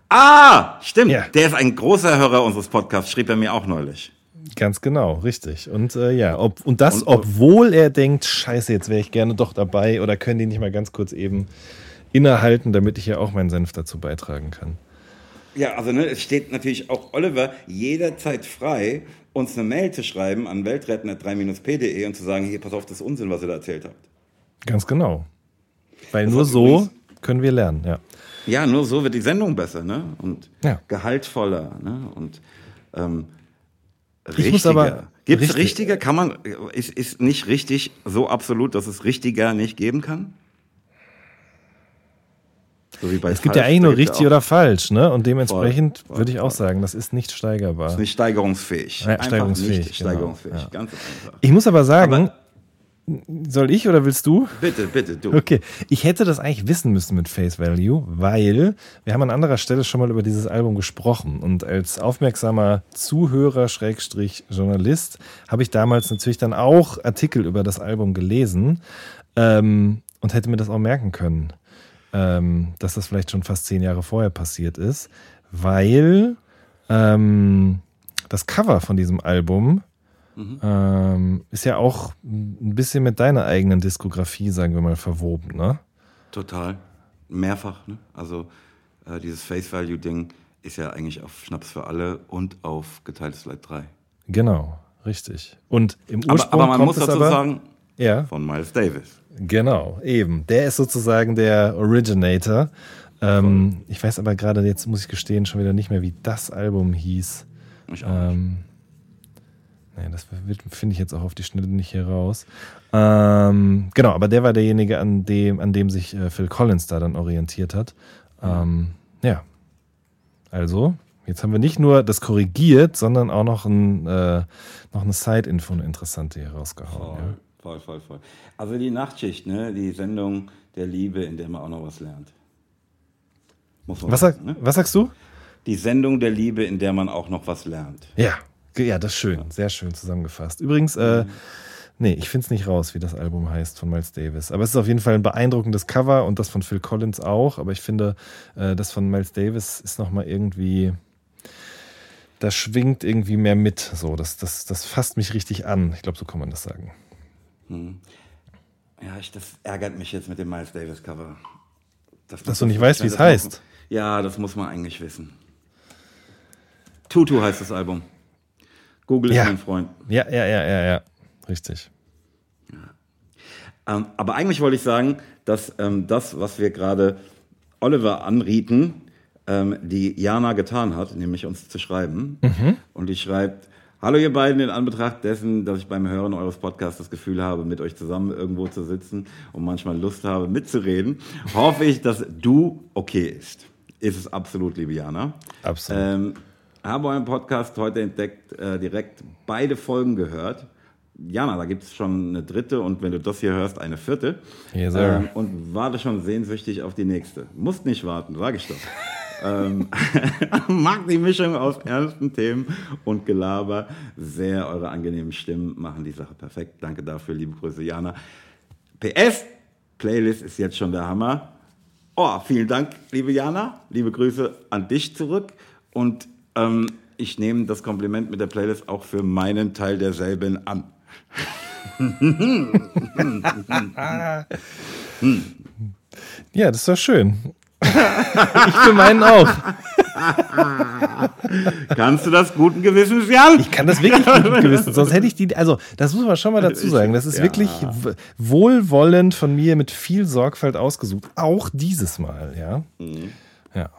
Ah, stimmt. Ja. Der ist ein großer Hörer unseres Podcasts, schrieb er mir auch neulich. Ganz genau, richtig. Und äh, ja, ob, und das, und, obwohl er denkt, scheiße, jetzt wäre ich gerne doch dabei oder können die nicht mal ganz kurz eben innehalten, damit ich ja auch meinen Senf dazu beitragen kann. Ja, also ne, es steht natürlich auch Oliver jederzeit frei, uns eine Mail zu schreiben an weltretten.3-p.de und zu sagen, hier, pass auf, das ist Unsinn, was ihr da erzählt habt. Ganz genau. Weil das nur so können wir lernen, ja. Ja, nur so wird die Sendung besser, ne? Und ja. gehaltvoller, ne? Und ähm, richtiger. Gibt es richtiger? Kann man, ist, ist nicht richtig so absolut, dass es richtiger nicht geben kann? So es gibt ja eigentlich nur richtig oder falsch, ne? Und dementsprechend voll, voll, würde ich auch sagen, das ist nicht steigerbar. Das ist nicht steigerungsfähig. Ja, steigerungsfähig. Nicht genau. steigerungsfähig. Ja. Ganz einfach. Ich muss aber sagen, aber soll ich oder willst du? Bitte, bitte, du. Okay. Ich hätte das eigentlich wissen müssen mit Face Value, weil wir haben an anderer Stelle schon mal über dieses Album gesprochen. Und als aufmerksamer Zuhörer, Schrägstrich Journalist, habe ich damals natürlich dann auch Artikel über das Album gelesen ähm, und hätte mir das auch merken können, ähm, dass das vielleicht schon fast zehn Jahre vorher passiert ist, weil ähm, das Cover von diesem Album Mhm. Ähm, ist ja auch ein bisschen mit deiner eigenen Diskografie, sagen wir mal, verwoben, ne? Total. Mehrfach, ne? Also äh, dieses Face Value-Ding ist ja eigentlich auf Schnaps für alle und auf geteiltes Leid 3. Genau, richtig. Und im Ursprung aber, aber man muss dazu aber, sagen, ja. von Miles Davis. Genau, eben. Der ist sozusagen der Originator. Ähm, ich weiß aber gerade, jetzt muss ich gestehen, schon wieder nicht mehr, wie das Album hieß. Ich auch ähm, Nee, das finde ich jetzt auch auf die Schnelle nicht hier raus. Ähm, genau, aber der war derjenige, an dem, an dem sich äh, Phil Collins da dann orientiert hat. Ähm, ja. Also, jetzt haben wir nicht nur das korrigiert, sondern auch noch, ein, äh, noch eine Side-Info, eine interessante hier rausgehauen. Voll, ja. voll, voll, voll. Also die Nachtschicht, ne? die Sendung der Liebe, in der man auch noch was lernt. was, sagen, sag, ne? was sagst du? Die Sendung der Liebe, in der man auch noch was lernt. Ja, ja, das ist schön. Sehr schön zusammengefasst. Übrigens, äh, nee, ich finde es nicht raus, wie das Album heißt von Miles Davis. Aber es ist auf jeden Fall ein beeindruckendes Cover und das von Phil Collins auch. Aber ich finde, äh, das von Miles Davis ist nochmal irgendwie. Das schwingt irgendwie mehr mit. So, das, das, das fasst mich richtig an. Ich glaube, so kann man das sagen. Hm. Ja, ich, das ärgert mich jetzt mit dem Miles Davis Cover. Das Dass du nicht weißt, wie es heißt. ja, das muss man eigentlich wissen. Tutu heißt das Album. Google ja. ist mein Freund. Ja, ja, ja, ja, ja. Richtig. Ja. Ähm, aber eigentlich wollte ich sagen, dass ähm, das, was wir gerade Oliver anrieten, ähm, die Jana getan hat, nämlich uns zu schreiben. Mhm. Und die schreibt, Hallo ihr beiden, in Anbetracht dessen, dass ich beim Hören eures Podcasts das Gefühl habe, mit euch zusammen irgendwo zu sitzen und manchmal Lust habe mitzureden, hoffe ich, dass du okay ist. Ist es absolut, liebe Jana. Absolut. Ähm, habe euren Podcast heute entdeckt, äh, direkt beide Folgen gehört. Jana, da gibt es schon eine dritte und wenn du das hier hörst, eine vierte. Yes. Ähm, und warte schon sehnsüchtig auf die nächste. Musst nicht warten, sage ich doch ähm, mag die Mischung aus ernsten Themen und Gelaber sehr. Eure angenehmen Stimmen machen die Sache perfekt. Danke dafür, liebe Grüße, Jana. PS, Playlist ist jetzt schon der Hammer. Oh, vielen Dank, liebe Jana. Liebe Grüße an dich zurück. Und ähm, ich nehme das Kompliment mit der Playlist auch für meinen Teil derselben an. ja, das war schön ich für meinen auch. Kannst du das guten Gewissens, Jan? Ich kann das wirklich guten Gewissens. Sonst hätte ich die, also das muss man schon mal dazu sagen. Das ist ja. wirklich wohlwollend von mir mit viel Sorgfalt ausgesucht. Auch dieses Mal, ja. Mhm. Ja.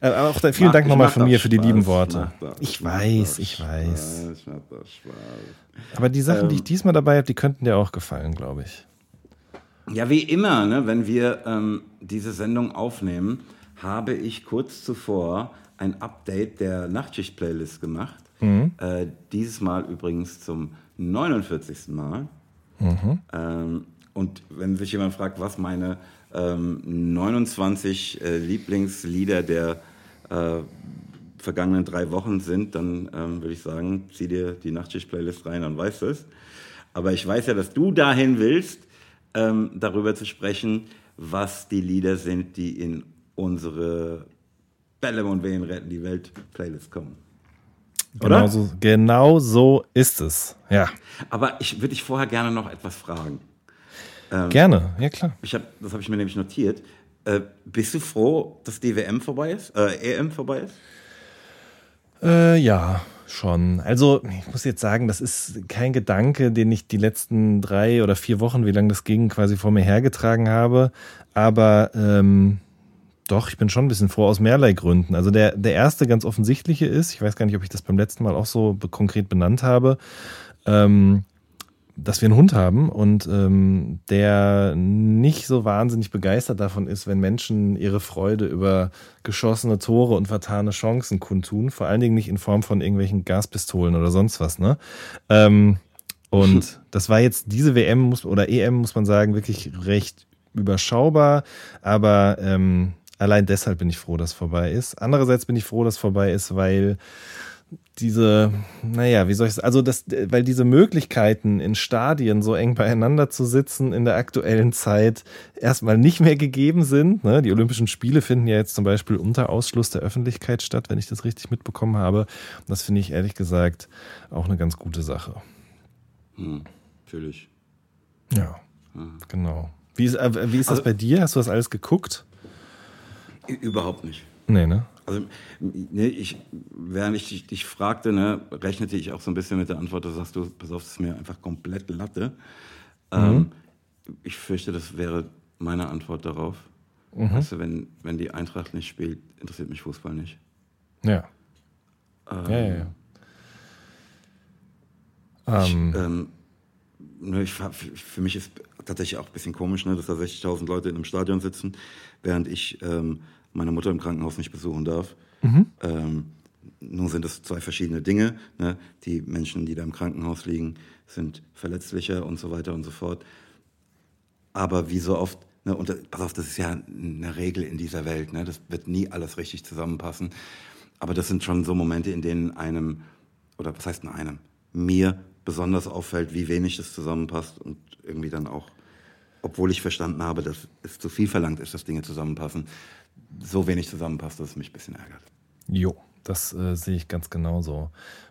Äh, auch da, vielen Dank nochmal von mir Spaß, für die lieben Worte. Ich weiß, ich weiß. Aber die Sachen, ähm, die ich ähm. diesmal dabei habe, die könnten dir auch gefallen, glaube ich. Ja, wie immer, ne, wenn wir ähm, diese Sendung aufnehmen, habe ich kurz zuvor ein Update der Nachtschicht-Playlist gemacht. Mhm. Äh, dieses Mal übrigens zum 49. Mal. Mhm. Ähm, und wenn sich jemand fragt, was meine ähm, 29 äh, Lieblingslieder der äh, vergangenen drei Wochen sind, dann ähm, würde ich sagen, zieh dir die Nachtschicht-Playlist rein, dann weißt du es. Aber ich weiß ja, dass du dahin willst ähm, darüber zu sprechen, was die Lieder sind, die in unsere Bälle und Wehen retten die Welt Playlist kommen. Oder? Genau so, genau so ist es, ja. Aber ich würde dich vorher gerne noch etwas fragen. Ähm, gerne, ja klar. Ich hab, das habe ich mir nämlich notiert. Äh, bist du froh, dass die WM vorbei ist? Äh, EM vorbei ist? Äh, ja, schon. Also, ich muss jetzt sagen, das ist kein Gedanke, den ich die letzten drei oder vier Wochen, wie lange das ging, quasi vor mir hergetragen habe. Aber ähm, doch, ich bin schon ein bisschen froh aus mehrerlei Gründen. Also der, der erste ganz offensichtliche ist, ich weiß gar nicht, ob ich das beim letzten Mal auch so konkret benannt habe, ähm, dass wir einen Hund haben und ähm, der nicht so wahnsinnig begeistert davon ist, wenn Menschen ihre Freude über geschossene Tore und vertane Chancen kundtun. Vor allen Dingen nicht in Form von irgendwelchen Gaspistolen oder sonst was. Ne? Ähm, und das war jetzt diese WM muss, oder EM, muss man sagen, wirklich recht überschaubar. Aber ähm, allein deshalb bin ich froh, dass vorbei ist. Andererseits bin ich froh, dass vorbei ist, weil diese, naja, wie soll ich sagen, also das, weil diese Möglichkeiten in Stadien so eng beieinander zu sitzen in der aktuellen Zeit erstmal nicht mehr gegeben sind. Ne? Die Olympischen Spiele finden ja jetzt zum Beispiel unter Ausschluss der Öffentlichkeit statt, wenn ich das richtig mitbekommen habe. Und das finde ich ehrlich gesagt auch eine ganz gute Sache. Hm, natürlich. Ja, hm. genau. Wie ist, äh, wie ist das also, bei dir? Hast du das alles geguckt? Überhaupt nicht. Nee, ne? Also, ne, ich, während ich dich, dich, fragte, ne, rechnete ich auch so ein bisschen mit der Antwort, da sagst du, pass auf, das ist mir einfach komplett Latte. Mhm. Ähm, ich fürchte, das wäre meine Antwort darauf. Mhm. Weißt du, wenn, wenn die Eintracht nicht spielt, interessiert mich Fußball nicht. Ja. Ähm, ja, ja, ja. Ich, ähm, ähm ne, ich, für mich ist tatsächlich auch ein bisschen komisch, ne, dass da 60.000 Leute in einem Stadion sitzen, während ich ähm, meine Mutter im Krankenhaus nicht besuchen darf. Mhm. Ähm, nun sind es zwei verschiedene Dinge. Ne? Die Menschen, die da im Krankenhaus liegen, sind verletzlicher und so weiter und so fort. Aber wie so oft, ne, und pass auf, das ist ja eine Regel in dieser Welt, ne? das wird nie alles richtig zusammenpassen. Aber das sind schon so Momente, in denen einem, oder was heißt in einem, mir besonders auffällt, wie wenig das zusammenpasst und irgendwie dann auch, obwohl ich verstanden habe, dass es zu viel verlangt ist, dass Dinge zusammenpassen, so wenig zusammenpasst, dass es mich ein bisschen ärgert. Jo, das äh, sehe ich ganz genauso.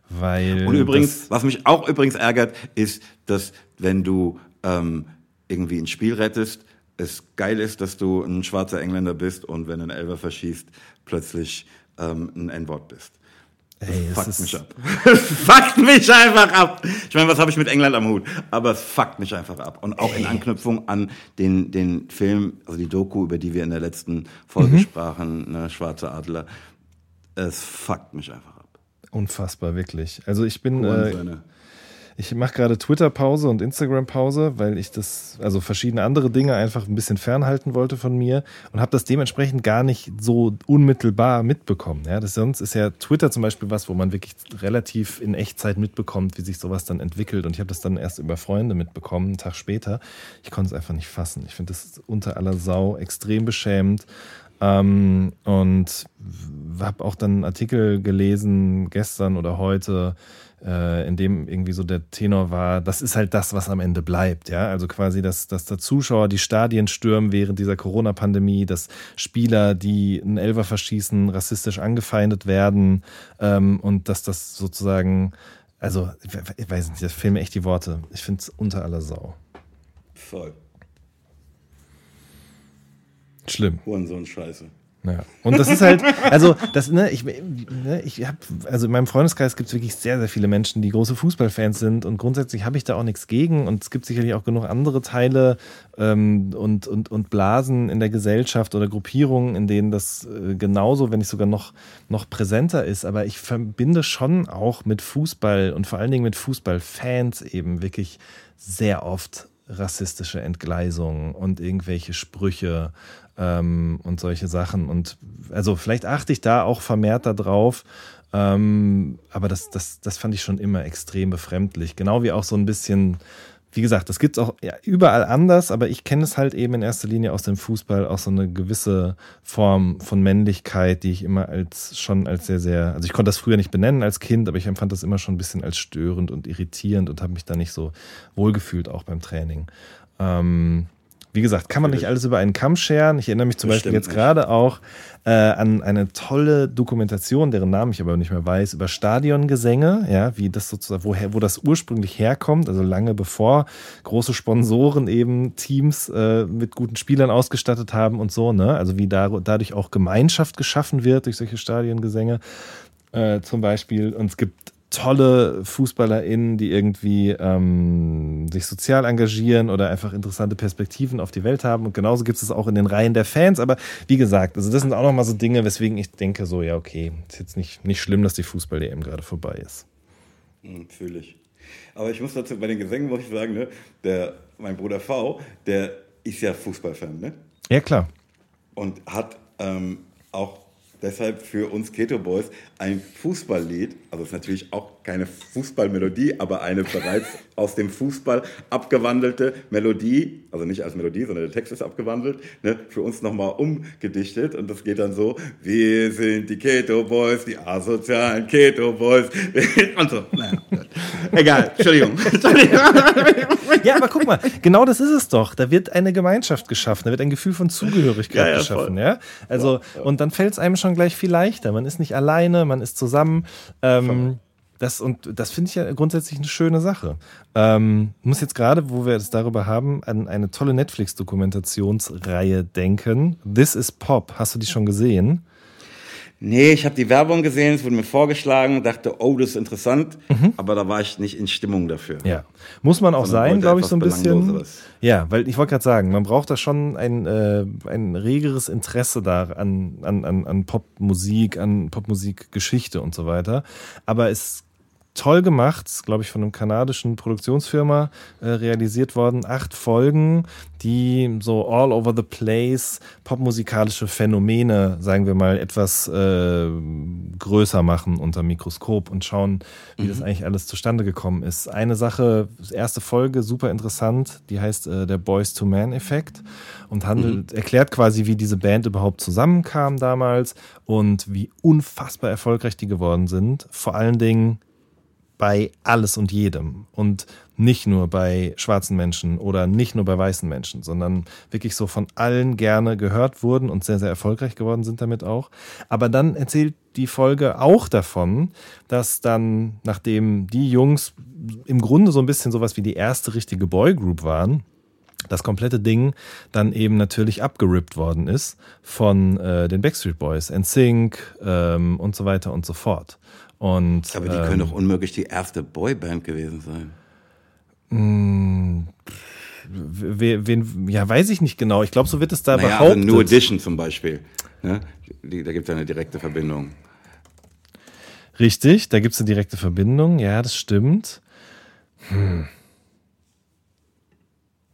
Weil Und übrigens, was mich auch übrigens ärgert, ist, dass wenn du ähm, irgendwie ein Spiel rettest, es geil ist, dass du ein schwarzer Engländer bist und wenn ein Elfer verschießt, plötzlich ähm, ein N-Wort bist. Ey, das fuckt mich ab. Es fuckt mich einfach ab. Ich meine, was habe ich mit England am Hut? Aber es fuckt mich einfach ab. Und auch in Anknüpfung an den, den Film, also die Doku, über die wir in der letzten Folge mhm. sprachen, ne, Schwarze Adler. Es fuckt mich einfach ab. Unfassbar, wirklich. Also ich bin. Äh, ich mache gerade Twitter-Pause und Instagram-Pause, weil ich das, also verschiedene andere Dinge einfach ein bisschen fernhalten wollte von mir und habe das dementsprechend gar nicht so unmittelbar mitbekommen. Ja, das sonst ist ja Twitter zum Beispiel was, wo man wirklich relativ in Echtzeit mitbekommt, wie sich sowas dann entwickelt. Und ich habe das dann erst über Freunde mitbekommen, einen Tag später. Ich konnte es einfach nicht fassen. Ich finde das unter aller Sau extrem beschämend. Ähm, und habe auch dann einen Artikel gelesen gestern oder heute, äh, in dem irgendwie so der Tenor war, das ist halt das, was am Ende bleibt, ja. Also quasi, dass, dass der Zuschauer die Stadien stürmen während dieser Corona-Pandemie, dass Spieler, die einen Elfer verschießen, rassistisch angefeindet werden ähm, und dass das sozusagen, also ich weiß nicht, das fehlen mir echt die Worte. Ich finde es unter aller Sau. Voll. Schlimm. Hurensohn-Scheiße. Ja. Und das ist halt, also das, ne, ich, ne, ich habe, also in meinem Freundeskreis gibt es wirklich sehr, sehr viele Menschen, die große Fußballfans sind und grundsätzlich habe ich da auch nichts gegen und es gibt sicherlich auch genug andere Teile ähm, und, und, und Blasen in der Gesellschaft oder Gruppierungen, in denen das äh, genauso, wenn nicht sogar noch, noch präsenter ist. Aber ich verbinde schon auch mit Fußball und vor allen Dingen mit Fußballfans eben wirklich sehr oft rassistische Entgleisungen und irgendwelche Sprüche ähm, und solche Sachen. Und also vielleicht achte ich da auch vermehrt darauf. Ähm, aber das, das, das fand ich schon immer extrem befremdlich. Genau wie auch so ein bisschen, wie gesagt, das gibt es auch überall anders, aber ich kenne es halt eben in erster Linie aus dem Fußball, auch so eine gewisse Form von Männlichkeit, die ich immer als schon als sehr, sehr, also ich konnte das früher nicht benennen als Kind, aber ich empfand das immer schon ein bisschen als störend und irritierend und habe mich da nicht so wohlgefühlt, auch beim Training. Ähm, wie gesagt, kann man nicht alles über einen Kamm scheren. Ich erinnere mich zum Beispiel jetzt gerade auch äh, an eine tolle Dokumentation, deren Namen ich aber nicht mehr weiß, über Stadiongesänge, ja, wie das sozusagen, woher, wo das ursprünglich herkommt, also lange bevor große Sponsoren eben Teams äh, mit guten Spielern ausgestattet haben und so, ne? Also wie da, dadurch auch Gemeinschaft geschaffen wird durch solche Stadiongesänge. Äh, zum Beispiel. Und es gibt tolle FußballerInnen, die irgendwie ähm, sich sozial engagieren oder einfach interessante Perspektiven auf die Welt haben. Und genauso gibt es auch in den Reihen der Fans. Aber wie gesagt, also das sind auch nochmal so Dinge, weswegen ich denke, so, ja, okay, ist jetzt nicht, nicht schlimm, dass die Fußball-EM gerade vorbei ist. Hm, Fühle ich. Aber ich muss dazu bei den Gesängen, muss ich sagen, ne, der, mein Bruder V, der ist ja Fußballfan, ne? Ja, klar. Und hat ähm, auch deshalb für uns Keto Boys ein Fußballlied, also es ist natürlich auch keine Fußballmelodie, aber eine bereits aus dem Fußball abgewandelte Melodie, also nicht als Melodie, sondern der Text ist abgewandelt, ne, für uns nochmal umgedichtet und das geht dann so, wir sind die Keto Boys, die asozialen Keto Boys und so. Naja, egal, Entschuldigung. ja, aber guck mal, genau das ist es doch. Da wird eine Gemeinschaft geschaffen, da wird ein Gefühl von Zugehörigkeit ja, ja, geschaffen, ja. Also, ja, und dann fällt es einem schon gleich viel leichter. Man ist nicht alleine, man ist zusammen. Ähm, das, und das finde ich ja grundsätzlich eine schöne Sache. Ähm, muss jetzt gerade, wo wir es darüber haben, an eine tolle Netflix-Dokumentationsreihe denken. This is Pop. Hast du die schon gesehen? Nee, ich habe die Werbung gesehen, es wurde mir vorgeschlagen, dachte, oh, das ist interessant, mhm. aber da war ich nicht in Stimmung dafür. Ja, muss man auch sein, glaube ich, so ein bisschen. Ja, weil ich wollte gerade sagen, man braucht da schon ein, äh, ein regeres Interesse da an, an, an Popmusik, an Popmusikgeschichte und so weiter. Aber es toll gemacht, glaube ich, von einem kanadischen Produktionsfirma äh, realisiert worden. Acht Folgen, die so all over the place popmusikalische Phänomene, sagen wir mal, etwas äh, größer machen unter Mikroskop und schauen, wie mhm. das eigentlich alles zustande gekommen ist. Eine Sache, erste Folge, super interessant, die heißt äh, der Boys to Man Effekt und handelt, mhm. erklärt quasi, wie diese Band überhaupt zusammenkam damals und wie unfassbar erfolgreich die geworden sind. Vor allen Dingen bei alles und jedem und nicht nur bei schwarzen Menschen oder nicht nur bei weißen Menschen, sondern wirklich so von allen gerne gehört wurden und sehr, sehr erfolgreich geworden sind damit auch. Aber dann erzählt die Folge auch davon, dass dann, nachdem die Jungs im Grunde so ein bisschen sowas wie die erste richtige Boygroup waren, das komplette Ding dann eben natürlich abgerippt worden ist von äh, den Backstreet Boys, NSYNC ähm, und so weiter und so fort. Und, Aber die ähm, können doch unmöglich die erste Boyband gewesen sein. Mh, wen, wen, ja, weiß ich nicht genau. Ich glaube, so wird es da Naja, behauptet. also New Edition zum Beispiel. Ne? Die, da gibt es ja eine direkte Verbindung. Richtig, da gibt es eine direkte Verbindung. Ja, das stimmt. Hm.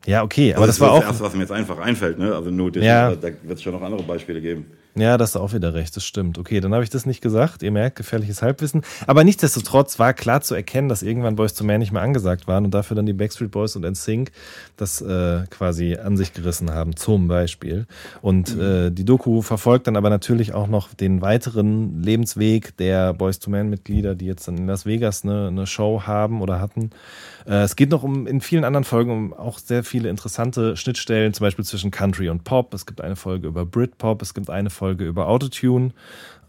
Ja, okay, aber Aber das war ist auch. das Erste, was mir jetzt einfach einfällt. Ne? Also New Edition, Ja. da wird es schon noch andere Beispiele geben. Ja, das ist auch wieder recht, das stimmt. Okay, dann habe ich das nicht gesagt. Ihr merkt, gefährliches Halbwissen. Aber nichtsdestotrotz war klar zu erkennen, dass irgendwann Boys to Man nicht mehr angesagt waren und dafür dann die Backstreet Boys und NSYNC das äh, quasi an sich gerissen haben, zum Beispiel. Und äh, die Doku verfolgt dann aber natürlich auch noch den weiteren Lebensweg der Boys to Man Mitglieder, die jetzt dann in Las Vegas eine, eine Show haben oder hatten. Äh, es geht noch um in vielen anderen Folgen um auch sehr viele interessante Schnittstellen, zum Beispiel zwischen Country und Pop. Es gibt eine Folge über Britpop, es gibt eine Folge über Autotune.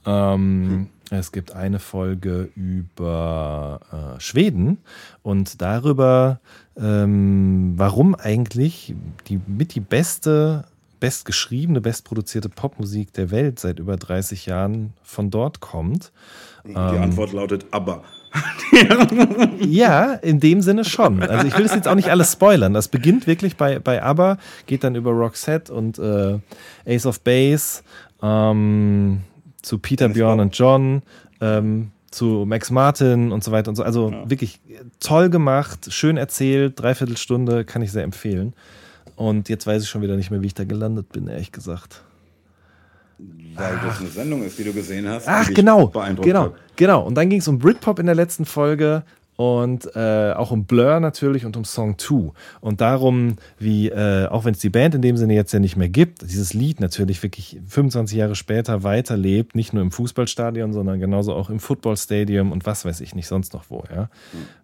Ähm, Es gibt eine Folge über äh, Schweden und darüber, ähm, warum eigentlich die mit die beste, bestgeschriebene, bestproduzierte Popmusik der Welt seit über 30 Jahren von dort kommt. Die Antwort lautet aber. Ja, in dem Sinne schon. Also ich will das jetzt auch nicht alles spoilern. Das beginnt wirklich bei, bei ABBA, geht dann über Roxette und äh, Ace of Base ähm, zu Peter, Bjorn und John, ähm, zu Max Martin und so weiter und so. Also wirklich toll gemacht, schön erzählt, dreiviertel Stunde, kann ich sehr empfehlen. Und jetzt weiß ich schon wieder nicht mehr, wie ich da gelandet bin, ehrlich gesagt. Weil das eine Sendung ist, die du gesehen hast. Ach, genau. Genau, hat. genau. Und dann ging es um Britpop in der letzten Folge und äh, auch um Blur natürlich und um Song 2. Und darum, wie, äh, auch wenn es die Band in dem Sinne jetzt ja nicht mehr gibt, dieses Lied natürlich wirklich 25 Jahre später weiterlebt, nicht nur im Fußballstadion, sondern genauso auch im Footballstadium und was weiß ich nicht sonst noch wo, ja.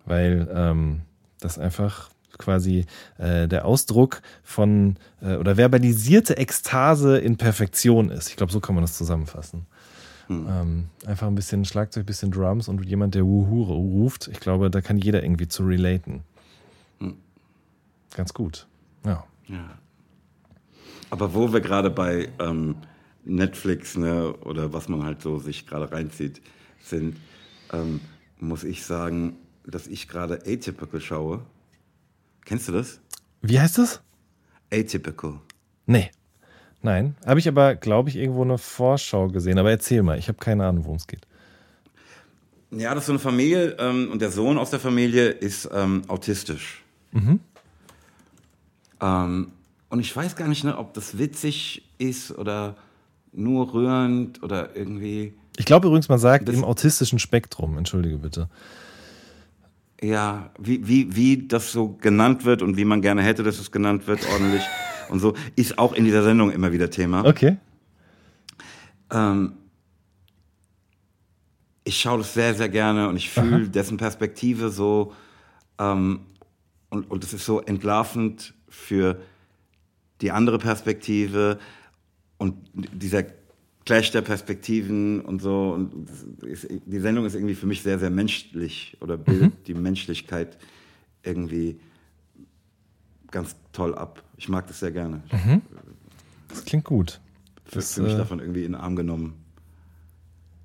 Weil ähm, das einfach quasi äh, der Ausdruck von äh, oder verbalisierte Ekstase in Perfektion ist. Ich glaube, so kann man das zusammenfassen. Ähm, einfach ein bisschen Schlagzeug, ein bisschen Drums und jemand, der Wuhu ruft. Ich glaube, da kann jeder irgendwie zu relaten. Ganz gut. Ja. Aber wo wir gerade bei ähm, Netflix ne, oder was man halt so sich gerade reinzieht, sind, ähm, muss ich sagen, dass ich gerade Atypical schaue. Kennst du das? Wie heißt das? Atypical. Nee. Nein. Habe ich aber, glaube ich, irgendwo eine Vorschau gesehen. Aber erzähl mal, ich habe keine Ahnung, worum es geht. Ja, das ist so eine Familie ähm, und der Sohn aus der Familie ist ähm, autistisch. Ähm, und ich weiß gar nicht, ne, ob das witzig ist oder nur rührend oder irgendwie. Ich glaube übrigens, man sagt im autistischen Spektrum. Entschuldige bitte. Ja, wie, wie, wie das so genannt wird und wie man gerne hätte, dass es genannt wird, ordentlich und so, ist auch in dieser Sendung immer wieder Thema. Okay. Ähm, ich schaue das sehr, sehr gerne und ich fühle dessen Perspektive so ähm, und, und es ist so entlarvend für die andere Perspektive und dieser Clash der Perspektiven und so. Und ist, die Sendung ist irgendwie für mich sehr, sehr menschlich oder bildet die Menschlichkeit irgendwie ganz toll ab. Ich mag das sehr gerne. Das klingt gut. Das, fühle mich äh, davon irgendwie in den Arm genommen.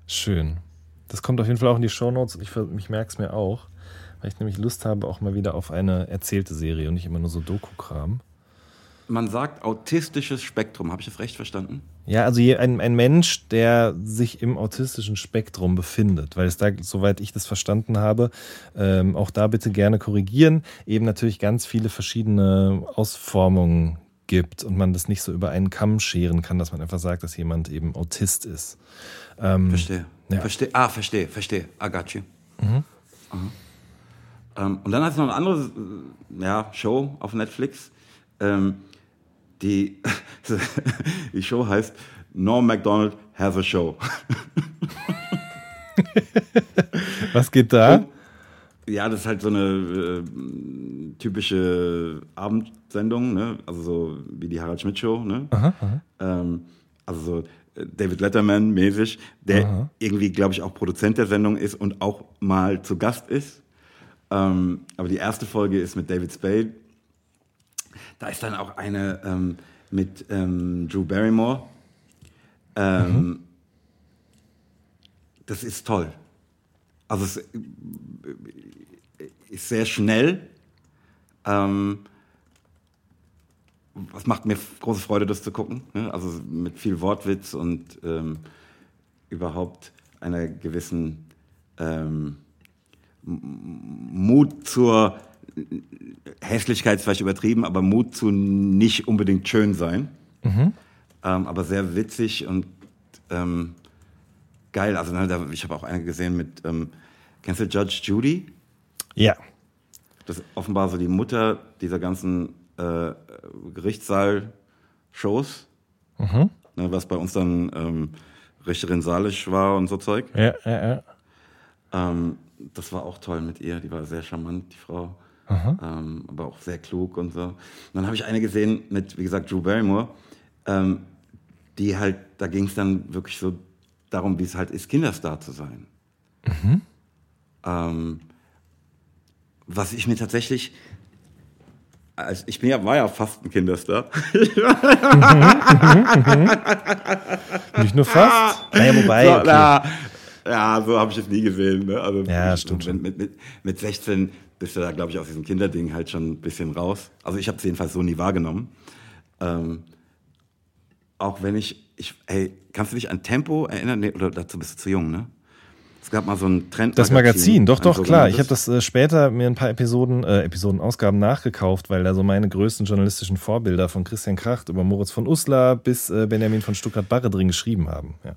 Schön. Das kommt auf jeden Fall auch in die Shownotes und ich, ich merke es mir auch, weil ich nämlich Lust habe auch mal wieder auf eine erzählte Serie und nicht immer nur so Doku-Kram. Man sagt autistisches Spektrum. Habe ich das recht verstanden? Ja, also ein, ein Mensch, der sich im autistischen Spektrum befindet, weil es da, soweit ich das verstanden habe, ähm, auch da bitte gerne korrigieren, eben natürlich ganz viele verschiedene Ausformungen gibt und man das nicht so über einen Kamm scheren kann, dass man einfach sagt, dass jemand eben Autist ist. Ähm, Verstehe. Ja. Verstehe. Ah, verstehe, verstehe. I got you. Aha. Ähm, und dann hat es noch eine andere äh, ja, Show auf Netflix. Ähm, die, die Show heißt Norm MacDonald has a show. was geht da? Ja, das ist halt so eine äh, typische Abendsendung, ne? also so wie die Harald Schmidt Show. Ne? Ähm, also so äh, David Letterman mäßig, der irgendwie, glaube ich, auch Produzent der Sendung ist und auch mal zu Gast ist. Ähm, aber die erste Folge ist mit David Spade. Da ist dann auch eine ähm, mit ähm, Drew Barrymore. Ähm, mhm. Das ist toll. Also es äh, ist sehr schnell. Ähm, was macht mir große Freude, das zu gucken. Ne? Also mit viel Wortwitz und ähm, überhaupt einer gewissen ähm, Mut zur Hässlichkeit ist vielleicht übertrieben, aber Mut zu nicht unbedingt schön sein. Mhm. Ähm, aber sehr witzig und ähm, geil. Also ne, da, ich habe auch eine gesehen mit, ähm, kennst du Judge Judy? Ja. Das ist offenbar so die Mutter dieser ganzen äh, Gerichtssaal-Shows. Mhm. Ne, was bei uns dann ähm, Richterin Salisch war und so Zeug. Ja, ja, ja. Ähm, das war auch toll mit ihr. Die war sehr charmant, die Frau. Ähm, aber auch sehr klug und so. Und dann habe ich eine gesehen mit, wie gesagt, Drew Barrymore. Ähm, die halt, da ging es dann wirklich so darum, wie es halt ist, Kinderstar zu sein. Mhm. Ähm, was ich mir tatsächlich, also ich bin ja, war ja fast ein Kinderstar. Nicht nur fast. Naja, wobei. So, okay. na, ja, so habe ich es nie gesehen. Ne? Also ja, stimmt. Mit, mit, mit, mit 16 bist du da, glaube ich, aus diesem Kinderding halt schon ein bisschen raus. Also ich habe es jedenfalls so nie wahrgenommen. Ähm, auch wenn ich, ich, hey, kannst du dich an Tempo erinnern? Nee, oder dazu bist du zu jung, ne? Es gab mal so ein Trend. Das Magazin, doch, doch, klar. Ich habe das äh, später mir ein paar Episoden, äh, Episodenausgaben nachgekauft, weil da so meine größten journalistischen Vorbilder von Christian Kracht über Moritz von Uslar bis äh, Benjamin von Stuttgart-Barre drin geschrieben haben. Ja.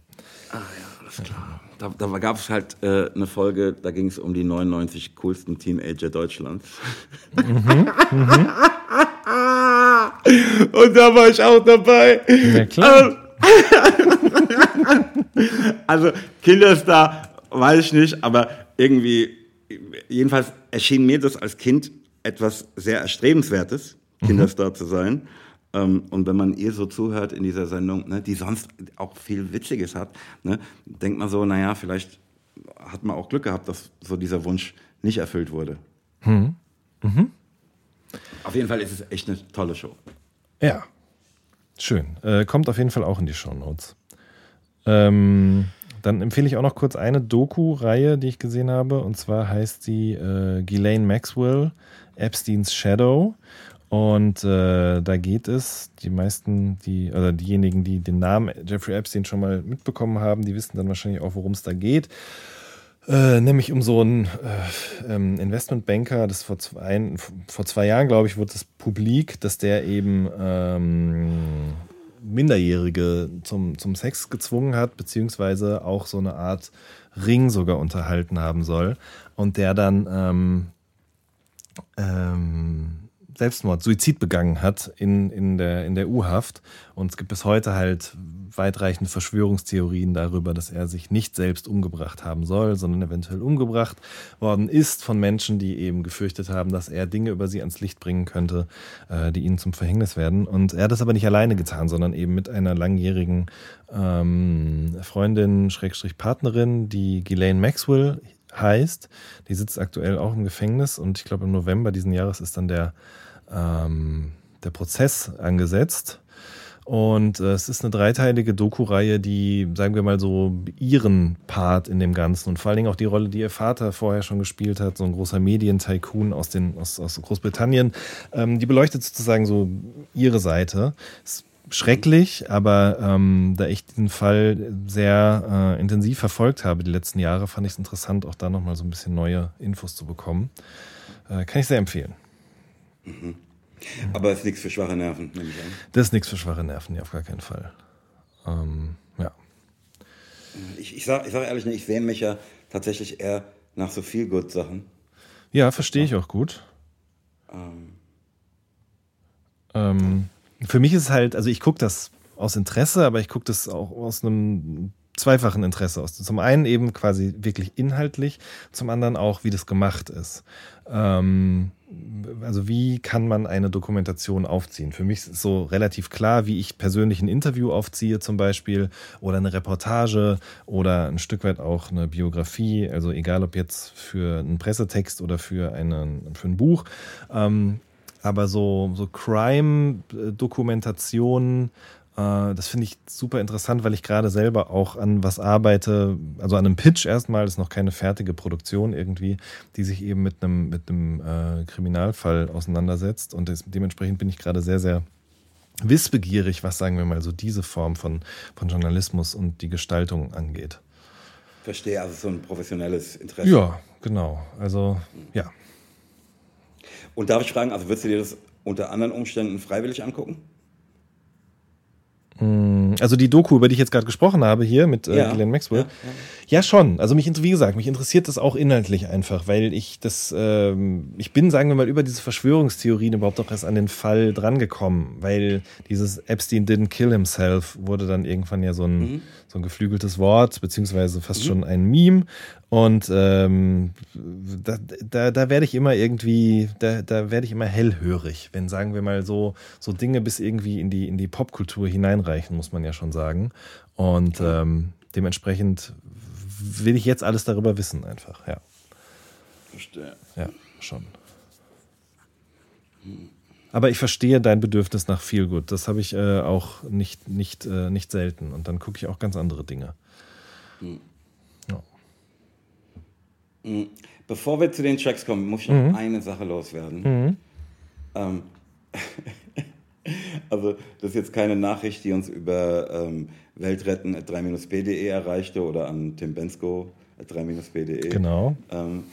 Ah ja, alles klar. Da, da gab es halt äh, eine Folge, da ging es um die 99 coolsten Teenager Deutschlands. Mhm, mhm. Und da war ich auch dabei. Ja, klar. also Kinderstar weiß ich nicht, aber irgendwie, jedenfalls erschien mir das als Kind etwas sehr Erstrebenswertes, Kinderstar mhm. zu sein. Ähm, und wenn man ihr so zuhört in dieser Sendung, ne, die sonst auch viel Witziges hat, ne, denkt man so, naja, vielleicht hat man auch Glück gehabt, dass so dieser Wunsch nicht erfüllt wurde. Mhm. Mhm. Auf jeden Fall ist es echt eine tolle Show. Ja, schön. Äh, kommt auf jeden Fall auch in die Show Notes. Ähm, dann empfehle ich auch noch kurz eine Doku-Reihe, die ich gesehen habe. Und zwar heißt sie äh, Ghislaine Maxwell, Epstein's Shadow. Und äh, da geht es, die meisten, die, oder diejenigen, die den Namen Jeffrey Epstein schon mal mitbekommen haben, die wissen dann wahrscheinlich auch, worum es da geht. Äh, nämlich um so einen äh, ähm, Investmentbanker, das vor zwei, vor zwei Jahren, glaube ich, wurde das publik, dass der eben ähm, Minderjährige zum, zum Sex gezwungen hat, beziehungsweise auch so eine Art Ring sogar unterhalten haben soll. Und der dann ähm, ähm, Selbstmord, Suizid begangen hat in, in der, in der U-Haft. Und es gibt bis heute halt weitreichende Verschwörungstheorien darüber, dass er sich nicht selbst umgebracht haben soll, sondern eventuell umgebracht worden ist von Menschen, die eben gefürchtet haben, dass er Dinge über sie ans Licht bringen könnte, äh, die ihnen zum Verhängnis werden. Und er hat das aber nicht alleine getan, sondern eben mit einer langjährigen ähm, Freundin, Schrägstrich Partnerin, die Ghislaine Maxwell heißt. Die sitzt aktuell auch im Gefängnis und ich glaube im November diesen Jahres ist dann der ähm, der Prozess angesetzt. Und äh, es ist eine dreiteilige Doku-Reihe, die, sagen wir mal so, ihren Part in dem Ganzen und vor allen Dingen auch die Rolle, die ihr Vater vorher schon gespielt hat, so ein großer Medientycoon aus, aus, aus Großbritannien, ähm, die beleuchtet sozusagen so ihre Seite. Ist schrecklich, aber ähm, da ich diesen Fall sehr äh, intensiv verfolgt habe die letzten Jahre, fand ich es interessant, auch da nochmal so ein bisschen neue Infos zu bekommen. Äh, kann ich sehr empfehlen. Mhm. Aber es ist nichts für schwache Nerven, nehme ich an. Das ist nichts für schwache Nerven, ja, auf gar keinen Fall. Ähm, ja. Ich, ich sage ich sag ehrlich, ich sehne mich ja tatsächlich eher nach so viel gut Sachen. Ja, verstehe ich auch gut. Ähm. Ähm, für mich ist es halt, also ich gucke das aus Interesse, aber ich gucke das auch aus einem zweifachen Interesse aus. Zum einen eben quasi wirklich inhaltlich, zum anderen auch, wie das gemacht ist. Ähm, also wie kann man eine Dokumentation aufziehen? Für mich ist so relativ klar, wie ich persönlich ein Interview aufziehe zum Beispiel oder eine Reportage oder ein Stück weit auch eine Biografie, also egal ob jetzt für einen Pressetext oder für, einen, für ein Buch. Ähm, aber so, so Crime-Dokumentationen, das finde ich super interessant, weil ich gerade selber auch an was arbeite, also an einem Pitch erstmal, das ist noch keine fertige Produktion irgendwie, die sich eben mit einem, mit einem äh, Kriminalfall auseinandersetzt. Und das, dementsprechend bin ich gerade sehr, sehr wissbegierig, was sagen wir mal so diese Form von, von Journalismus und die Gestaltung angeht. Verstehe, also so ein professionelles Interesse. Ja, genau. Also, ja. Und darf ich fragen, also würdest du dir das unter anderen Umständen freiwillig angucken? Mm, also die Doku, über die ich jetzt gerade gesprochen habe, hier mit äh, ja. Glenn Maxwell. Ja, ja. ja, schon. Also mich, wie gesagt, mich interessiert das auch inhaltlich einfach, weil ich das, ähm, ich bin, sagen wir mal, über diese Verschwörungstheorien überhaupt auch erst an den Fall drangekommen, weil dieses Epstein didn't kill himself wurde dann irgendwann ja so ein, mhm. So ein geflügeltes Wort, beziehungsweise fast mhm. schon ein Meme. Und ähm, da, da, da werde ich immer irgendwie, da, da werde ich immer hellhörig, wenn, sagen wir mal, so, so Dinge bis irgendwie in die, in die Popkultur hineinreichen, muss man ja schon sagen. Und ähm, dementsprechend will ich jetzt alles darüber wissen, einfach, ja. Verstehe. Ja, schon. Aber ich verstehe dein Bedürfnis nach viel gut. Das habe ich äh, auch nicht, nicht, äh, nicht selten. Und dann gucke ich auch ganz andere Dinge. Hm. Mhm. Bevor wir zu den Tracks kommen, muss ich noch mhm. eine Sache loswerden. Mhm. Ähm, also, das ist jetzt keine Nachricht, die uns über ähm, weltretten.3-b.de erreichte oder an Tim Bensko 3-b.de. Genau. Ähm,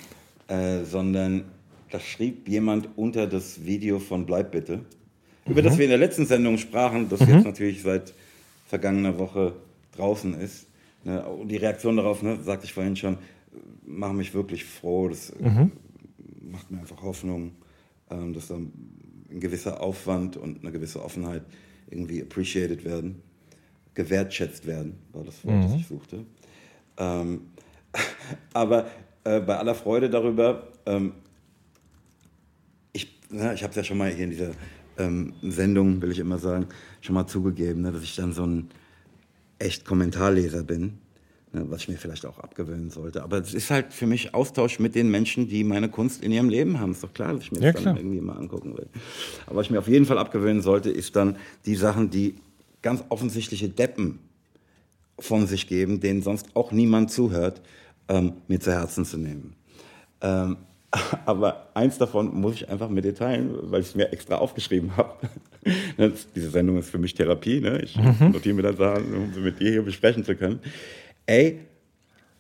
äh, sondern da schrieb jemand unter das Video von Bleib bitte, über das mhm. wir in der letzten Sendung sprachen, das mhm. jetzt natürlich seit vergangener Woche draußen ist. Ne? Und die Reaktion darauf, ne, sagte ich vorhin schon, machen mich wirklich froh. Das äh, mhm. macht mir einfach Hoffnung, ähm, dass da ein gewisser Aufwand und eine gewisse Offenheit irgendwie appreciated werden, gewertschätzt werden, war das Wort, mhm. das ich suchte. Ähm, aber äh, bei aller Freude darüber, ähm, ich, na, ich habe es ja schon mal hier in dieser ähm, Sendung, will ich immer sagen, schon mal zugegeben, ne, dass ich dann so ein echt Kommentarleser bin Ne, was ich mir vielleicht auch abgewöhnen sollte. Aber es ist halt für mich Austausch mit den Menschen, die meine Kunst in ihrem Leben haben. Ist doch klar, dass ich mir ja, das dann irgendwie mal angucken will. Aber was ich mir auf jeden Fall abgewöhnen sollte, ist dann die Sachen, die ganz offensichtliche Deppen von sich geben, denen sonst auch niemand zuhört, ähm, mir zu Herzen zu nehmen. Ähm, aber eins davon muss ich einfach mit dir teilen, weil ich es mir extra aufgeschrieben habe. Diese Sendung ist für mich Therapie. Ne? Ich mhm. notiere mir das Sachen, um sie mit dir hier besprechen zu können ey,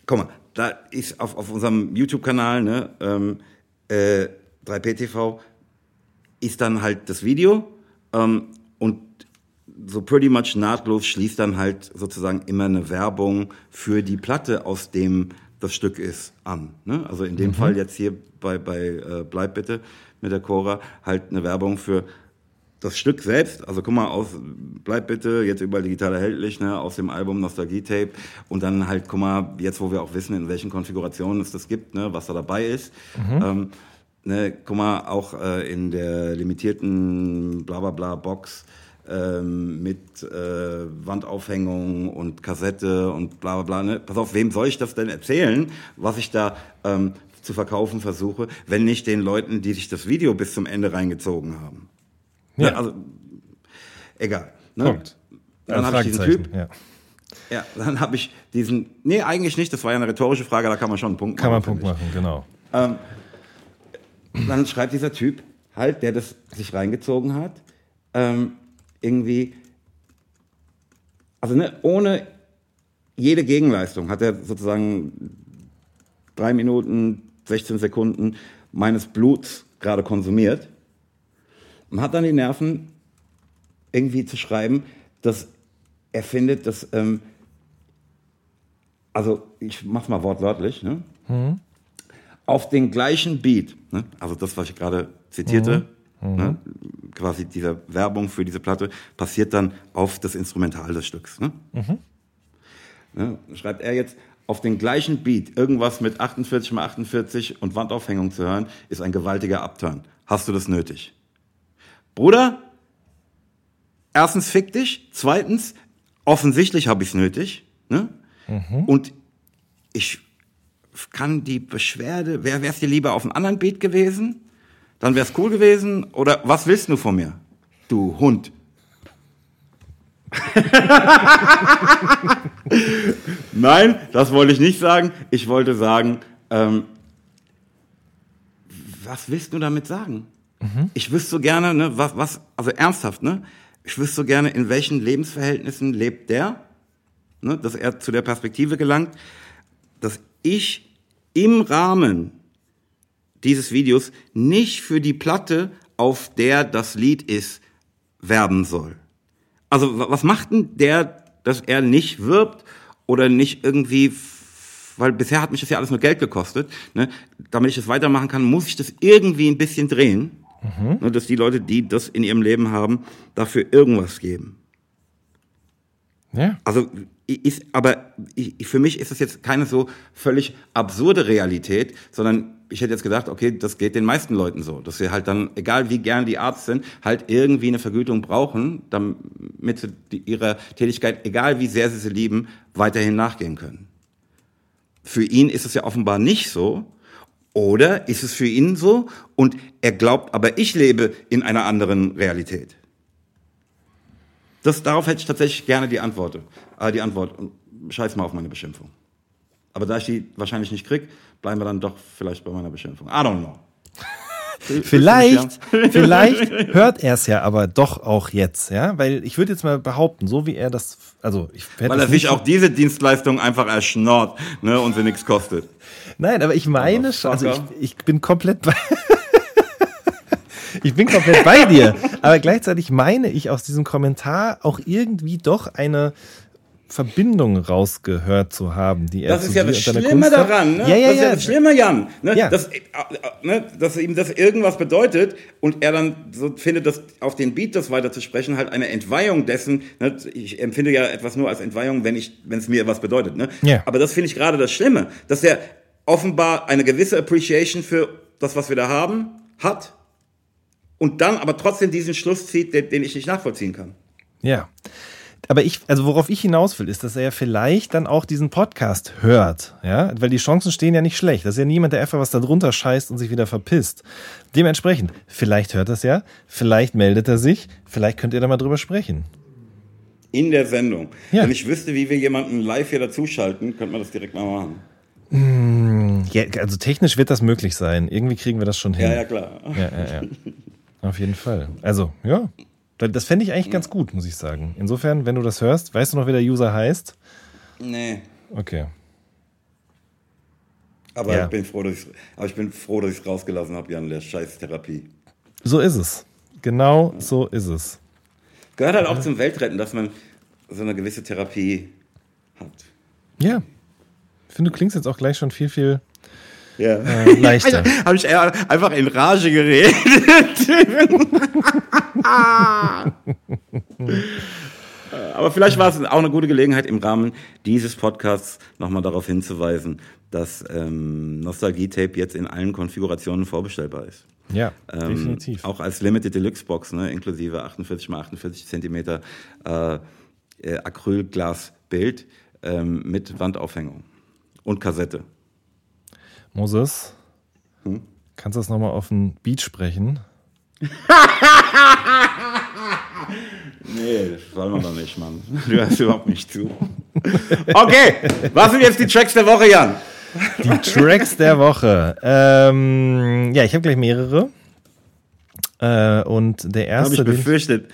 guck mal, da ist auf, auf unserem YouTube-Kanal, ne, ähm, äh, 3PTV, ist dann halt das Video ähm, und so pretty much nahtlos schließt dann halt sozusagen immer eine Werbung für die Platte, aus dem das Stück ist, an. Ne? Also in dem mhm. Fall jetzt hier bei, bei äh, Bleib bitte mit der Cora halt eine Werbung für das Stück selbst, also guck mal, aus, bleib bitte, jetzt überall digital erhältlich, ne, aus dem Album Nostalgie Tape und dann halt, guck mal, jetzt wo wir auch wissen, in welchen Konfigurationen es das gibt, ne, was da dabei ist. Mhm. Ähm, ne, guck mal, auch äh, in der limitierten bla bla bla Box ähm, mit äh, Wandaufhängung und Kassette und bla bla bla. Ne? Pass auf, wem soll ich das denn erzählen, was ich da ähm, zu verkaufen versuche, wenn nicht den Leuten, die sich das Video bis zum Ende reingezogen haben. Ja. Ne, also, egal. Ne? Punkt. Dann habe ich diesen Typ. Ja. ja dann habe ich diesen. Nee, eigentlich nicht. Das war ja eine rhetorische Frage, da kann man schon einen Punkt kann machen. Kann man einen Punkt machen, genau. Ähm, dann schreibt dieser Typ halt, der das sich reingezogen hat, ähm, irgendwie, also ne, ohne jede Gegenleistung hat er sozusagen drei Minuten, 16 Sekunden meines Bluts gerade konsumiert und hat dann die Nerven, irgendwie zu schreiben, dass er findet, dass, ähm, also ich mach's mal wortwörtlich, ne? Mhm. auf den gleichen Beat, ne? also das, was ich gerade zitierte, mhm. Mhm. Ne? quasi diese Werbung für diese Platte, passiert dann auf das Instrumental des Stücks. Ne? Mhm. Ne? Schreibt er jetzt, auf den gleichen Beat irgendwas mit 48 mal 48 und Wandaufhängung zu hören, ist ein gewaltiger Upturn. Hast du das nötig? Bruder, erstens fick dich, zweitens, offensichtlich habe ich es nötig. Ne? Mhm. Und ich kann die Beschwerde, wäre es dir lieber auf einem anderen Beat gewesen? Dann wäre es cool gewesen. Oder was willst du von mir, du Hund? Nein, das wollte ich nicht sagen. Ich wollte sagen, ähm, was willst du damit sagen? Mhm. Ich wüsste so gerne, ne, was, was, also ernsthaft, ne? Ich wüsste so gerne, in welchen Lebensverhältnissen lebt der, ne, dass er zu der Perspektive gelangt, dass ich im Rahmen dieses Videos nicht für die Platte, auf der das Lied ist, werben soll. Also was macht denn der, dass er nicht wirbt oder nicht irgendwie, weil bisher hat mich das ja alles nur Geld gekostet, ne? damit ich das weitermachen kann, muss ich das irgendwie ein bisschen drehen, mhm. ne? dass die Leute, die das in ihrem Leben haben, dafür irgendwas geben. Ja. Also ist, aber ich, für mich ist das jetzt keine so völlig absurde Realität, sondern ich hätte jetzt gedacht, okay, das geht den meisten Leuten so, dass sie halt dann, egal wie gern die Arzt sind, halt irgendwie eine Vergütung brauchen, damit sie ihrer Tätigkeit, egal wie sehr sie sie lieben, weiterhin nachgehen können. Für ihn ist es ja offenbar nicht so, oder ist es für ihn so und er glaubt, aber ich lebe in einer anderen Realität. Das, darauf hätte ich tatsächlich gerne die Antwort. Äh, die Antwort. Scheiß mal auf meine Beschimpfung. Aber da ich die wahrscheinlich nicht krieg, bleiben wir dann doch vielleicht bei meiner Beschimpfung. I don't know. vielleicht, vielleicht hört er es ja aber doch auch jetzt, ja, weil ich würde jetzt mal behaupten, so wie er das, also ich weil er sich auch diese Dienstleistung einfach erschnort, ne, und sie nichts kostet. Nein, aber ich meine, also ich, ich bin komplett bei ich bin komplett bei dir. Aber gleichzeitig meine ich aus diesem Kommentar auch irgendwie doch eine Verbindung rausgehört zu haben, die er Das ist ja das Schlimme daran, ne? Ja, ja, das ist ja das Schlimme, Jan, ne? Ja. Dass, äh, äh, ne? dass ihm das irgendwas bedeutet und er dann so findet, dass auf den Beat das weiter zu sprechen halt eine Entweihung dessen, ne? ich empfinde ja etwas nur als Entweihung, wenn ich, wenn es mir was bedeutet, ne? Ja. Aber das finde ich gerade das Schlimme, dass er offenbar eine gewisse Appreciation für das, was wir da haben, hat und dann aber trotzdem diesen Schluss zieht, den, den ich nicht nachvollziehen kann. Ja. Aber ich, also worauf ich hinaus will, ist, dass er vielleicht dann auch diesen Podcast hört, ja, weil die Chancen stehen ja nicht schlecht. Das ist ja niemand, der einfach was da drunter scheißt und sich wieder verpisst. Dementsprechend, vielleicht hört er es ja, vielleicht meldet er sich, vielleicht könnt ihr da mal drüber sprechen. In der Sendung. Ja. Wenn ich wüsste, wie wir jemanden live hier dazuschalten, könnte man das direkt mal machen. Hm, ja, also technisch wird das möglich sein. Irgendwie kriegen wir das schon hin. Ja, ja, klar. Ja, ja, ja. Auf jeden Fall. Also, ja. Das fände ich eigentlich ganz gut, muss ich sagen. Insofern, wenn du das hörst, weißt du noch, wie der User heißt? Nee. Okay. Aber, ja. ich, bin froh, dass ich, aber ich bin froh, dass ich es rausgelassen habe, Jan, der scheiß Therapie. So ist es. Genau ja. so ist es. Gehört halt auch zum Weltretten, dass man so eine gewisse Therapie hat. Ja. Ich finde, du klingst jetzt auch gleich schon viel, viel ja. Äh, leichter. Also, Habe ich einfach in Rage geredet. Aber vielleicht war es auch eine gute Gelegenheit, im Rahmen dieses Podcasts nochmal darauf hinzuweisen, dass ähm, Nostalgie-Tape jetzt in allen Konfigurationen vorbestellbar ist. Ja, ähm, definitiv. Auch als Limited Deluxe Box, ne, inklusive 48 x 48 Zentimeter äh, äh, Acrylglasbild ähm, mit Wandaufhängung und Kassette. Moses, hm? kannst du das nochmal auf den Beat sprechen? nee, das soll man doch nicht, Mann. Du hörst überhaupt nicht zu. Okay, was sind jetzt die Tracks der Woche, Jan? Die Tracks der Woche. Ähm, ja, ich habe gleich mehrere. Äh, und der erste. Hab ich befürchtet.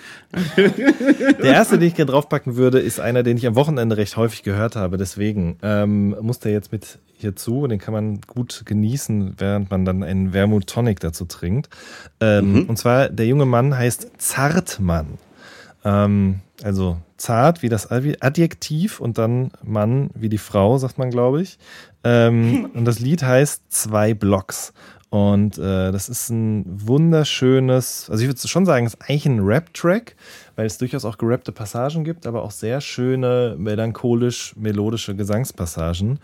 der erste, den ich gerne draufpacken würde, ist einer, den ich am Wochenende recht häufig gehört habe. Deswegen ähm, muss der jetzt mit hierzu. Den kann man gut genießen, während man dann einen Vermouth Tonic dazu trinkt. Ähm, mhm. Und zwar, der junge Mann heißt Zartmann. Ähm, also zart wie das Adjektiv und dann Mann wie die Frau, sagt man, glaube ich. Ähm, und das Lied heißt Zwei Blocks. Und äh, das ist ein wunderschönes, also ich würde schon sagen, es ist eigentlich ein Rap-Track, weil es durchaus auch gerappte Passagen gibt, aber auch sehr schöne, melancholisch-melodische Gesangspassagen.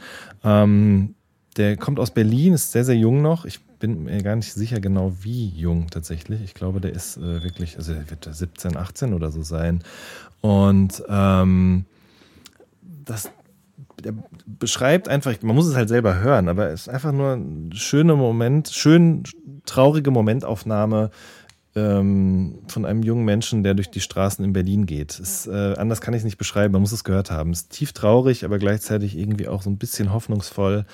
Ähm, der kommt aus Berlin, ist sehr, sehr jung noch. Ich bin mir gar nicht sicher genau, wie jung tatsächlich. Ich glaube, der ist äh, wirklich, also er wird 17, 18 oder so sein. Und ähm, das der beschreibt einfach, man muss es halt selber hören, aber es ist einfach nur ein schöner Moment, schön traurige Momentaufnahme ähm, von einem jungen Menschen, der durch die Straßen in Berlin geht. Ist, äh, anders kann ich es nicht beschreiben, man muss es gehört haben. Es ist tief traurig, aber gleichzeitig irgendwie auch so ein bisschen hoffnungsvoll.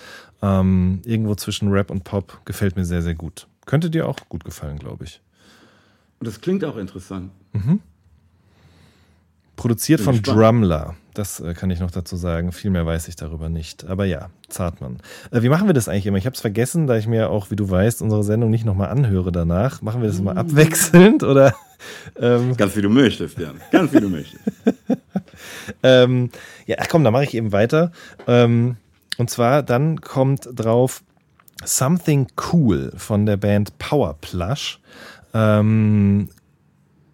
Ähm, irgendwo zwischen Rap und Pop gefällt mir sehr, sehr gut. Könnte dir auch gut gefallen, glaube ich. Und das klingt auch interessant. Mhm. Produziert von gespannt. Drumler. Das äh, kann ich noch dazu sagen. Viel mehr weiß ich darüber nicht. Aber ja, Zartmann. Äh, wie machen wir das eigentlich immer? Ich habe es vergessen, da ich mir auch, wie du weißt, unsere Sendung nicht nochmal anhöre danach. Machen wir das immer abwechselnd oder? Ähm, Ganz wie du möchtest, Jan. Ganz wie du möchtest. ähm, ja, ach komm, da mache ich eben weiter. Ähm, und zwar dann kommt drauf Something Cool von der Band Power Plush. Ähm,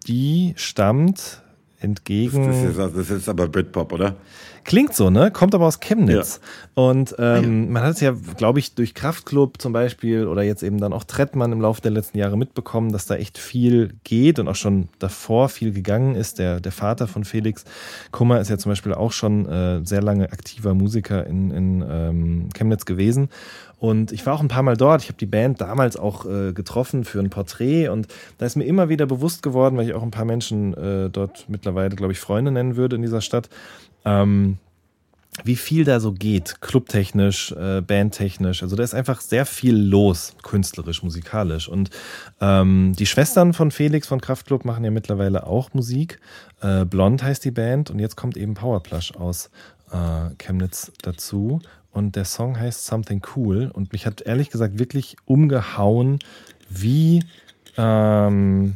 die stammt entgegen. Das ist, das ist aber Britpop, oder? Klingt so, ne? Kommt aber aus Chemnitz. Und ähm, man hat es ja, glaube ich, durch Kraftklub zum Beispiel oder jetzt eben dann auch Trettmann im Laufe der letzten Jahre mitbekommen, dass da echt viel geht und auch schon davor viel gegangen ist. Der, der Vater von Felix Kummer ist ja zum Beispiel auch schon äh, sehr lange aktiver Musiker in, in ähm, Chemnitz gewesen. Und ich war auch ein paar Mal dort. Ich habe die Band damals auch äh, getroffen für ein Porträt. Und da ist mir immer wieder bewusst geworden, weil ich auch ein paar Menschen äh, dort mittlerweile, glaube ich, Freunde nennen würde in dieser Stadt, ähm, wie viel da so geht, clubtechnisch, äh, bandtechnisch. Also da ist einfach sehr viel los, künstlerisch, musikalisch. Und ähm, die Schwestern von Felix von Kraftklub machen ja mittlerweile auch Musik. Äh, Blond heißt die Band und jetzt kommt eben Powerplush aus äh, Chemnitz dazu. Und der Song heißt Something Cool. Und mich hat ehrlich gesagt wirklich umgehauen, wie ähm,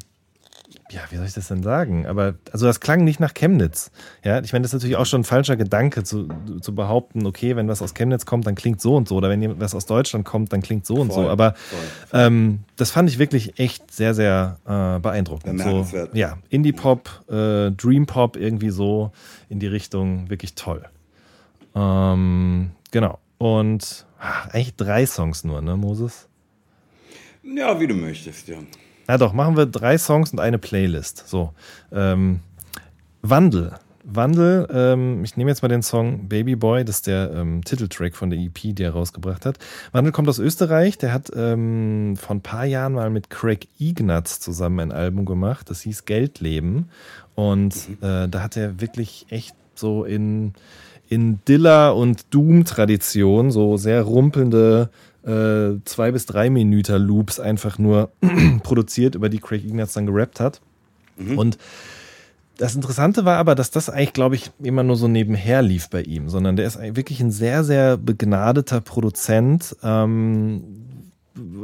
ja, wie soll ich das denn sagen? Aber also das klang nicht nach Chemnitz. Ja, ich meine, das ist natürlich auch schon ein falscher Gedanke zu, zu behaupten, okay, wenn was aus Chemnitz kommt, dann klingt so und so. Oder wenn was aus Deutschland kommt, dann klingt so und Voll, so. Aber voll. ähm, das fand ich wirklich echt sehr, sehr äh, beeindruckend. So, ja, Indie-Pop, äh, Dream-Pop, irgendwie so in die Richtung, wirklich toll. Ähm, genau. Und ah, eigentlich drei Songs nur, ne, Moses? Ja, wie du möchtest, Jan. Na doch, machen wir drei Songs und eine Playlist. So. Ähm, Wandel. Wandel, ähm, ich nehme jetzt mal den Song Baby Boy, das ist der ähm, Titeltrack von der EP, die er rausgebracht hat. Wandel kommt aus Österreich, der hat ähm, vor ein paar Jahren mal mit Craig Ignatz zusammen ein Album gemacht, das hieß Geldleben. Und äh, da hat er wirklich echt so in, in Dilla- und Doom-Tradition so sehr rumpelnde äh, zwei bis drei Minuten Loops einfach nur produziert, über die Craig Ignatz dann gerappt hat. Und das Interessante war aber, dass das eigentlich, glaube ich, immer nur so nebenher lief bei ihm, sondern der ist wirklich ein sehr, sehr begnadeter Produzent, ähm,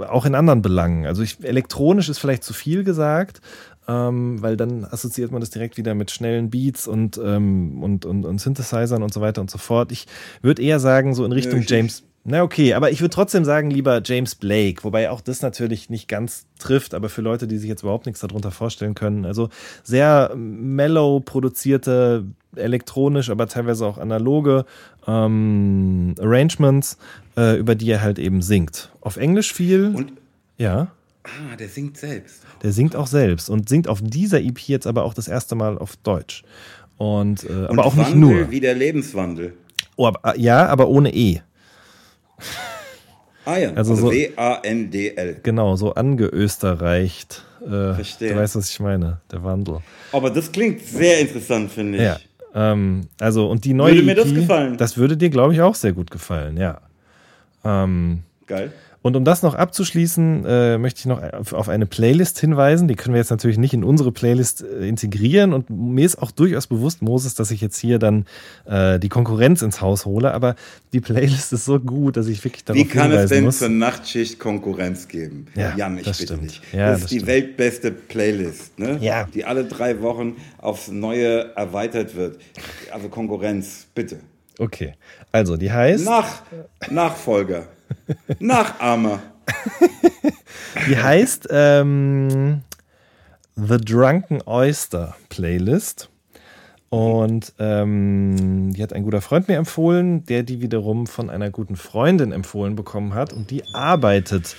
auch in anderen Belangen. Also ich, elektronisch ist vielleicht zu viel gesagt, ähm, weil dann assoziiert man das direkt wieder mit schnellen Beats und, ähm, und, und, und Synthesizern und so weiter und so fort. Ich würde eher sagen, so in Richtung ich- James. Na okay, aber ich würde trotzdem sagen, lieber James Blake, wobei auch das natürlich nicht ganz trifft, aber für Leute, die sich jetzt überhaupt nichts darunter vorstellen können. Also sehr mellow produzierte, elektronisch, aber teilweise auch analoge ähm, Arrangements, äh, über die er halt eben singt. Auf Englisch viel. Und, ja. ah, der singt selbst. Der singt auch selbst und singt auf dieser EP jetzt aber auch das erste Mal auf Deutsch. Und, äh, aber Und auch nicht Wandel nur. wie der Lebenswandel. Oh, aber, ja, aber ohne E. Ah ja, Also also, so- W-A-N-D-L. Genau, so angeösterreicht. Äh, Verstehe. Du weißt, was ich meine, der Wandel. Aber das klingt sehr interessant, finde ich. Ja. Ähm, also, und die neue Würde mir das gefallen? Das würde dir, glaube ich, auch sehr gut gefallen, ja. Ähm, Geil. Und um das noch abzuschließen, äh, möchte ich noch auf, eine Playlist hinweisen. Die können wir jetzt natürlich nicht in unsere Playlist äh, integrieren. Und mir ist auch durchaus bewusst, Moses, dass ich jetzt hier dann äh, die Konkurrenz ins Haus hole. Aber die Playlist ist so gut, dass ich wirklich darauf Wie kann es denn muss. zur Nachtschicht Konkurrenz geben? Ja, Jan, ich das bitte stimmt. dich. Ja, das das ist die stimmt. weltbeste Playlist, ne? Ja. die alle drei Wochen aufs Neue erweitert wird. Also Konkurrenz, bitte. Okay, also die heißt, Nach, Nachfolger, Nachahmer. die heißt ähm, The Drunken Oyster Playlist. Und ähm, die hat ein guter Freund mir empfohlen, der die wiederum von einer guten Freundin empfohlen bekommen hat. Und die arbeitet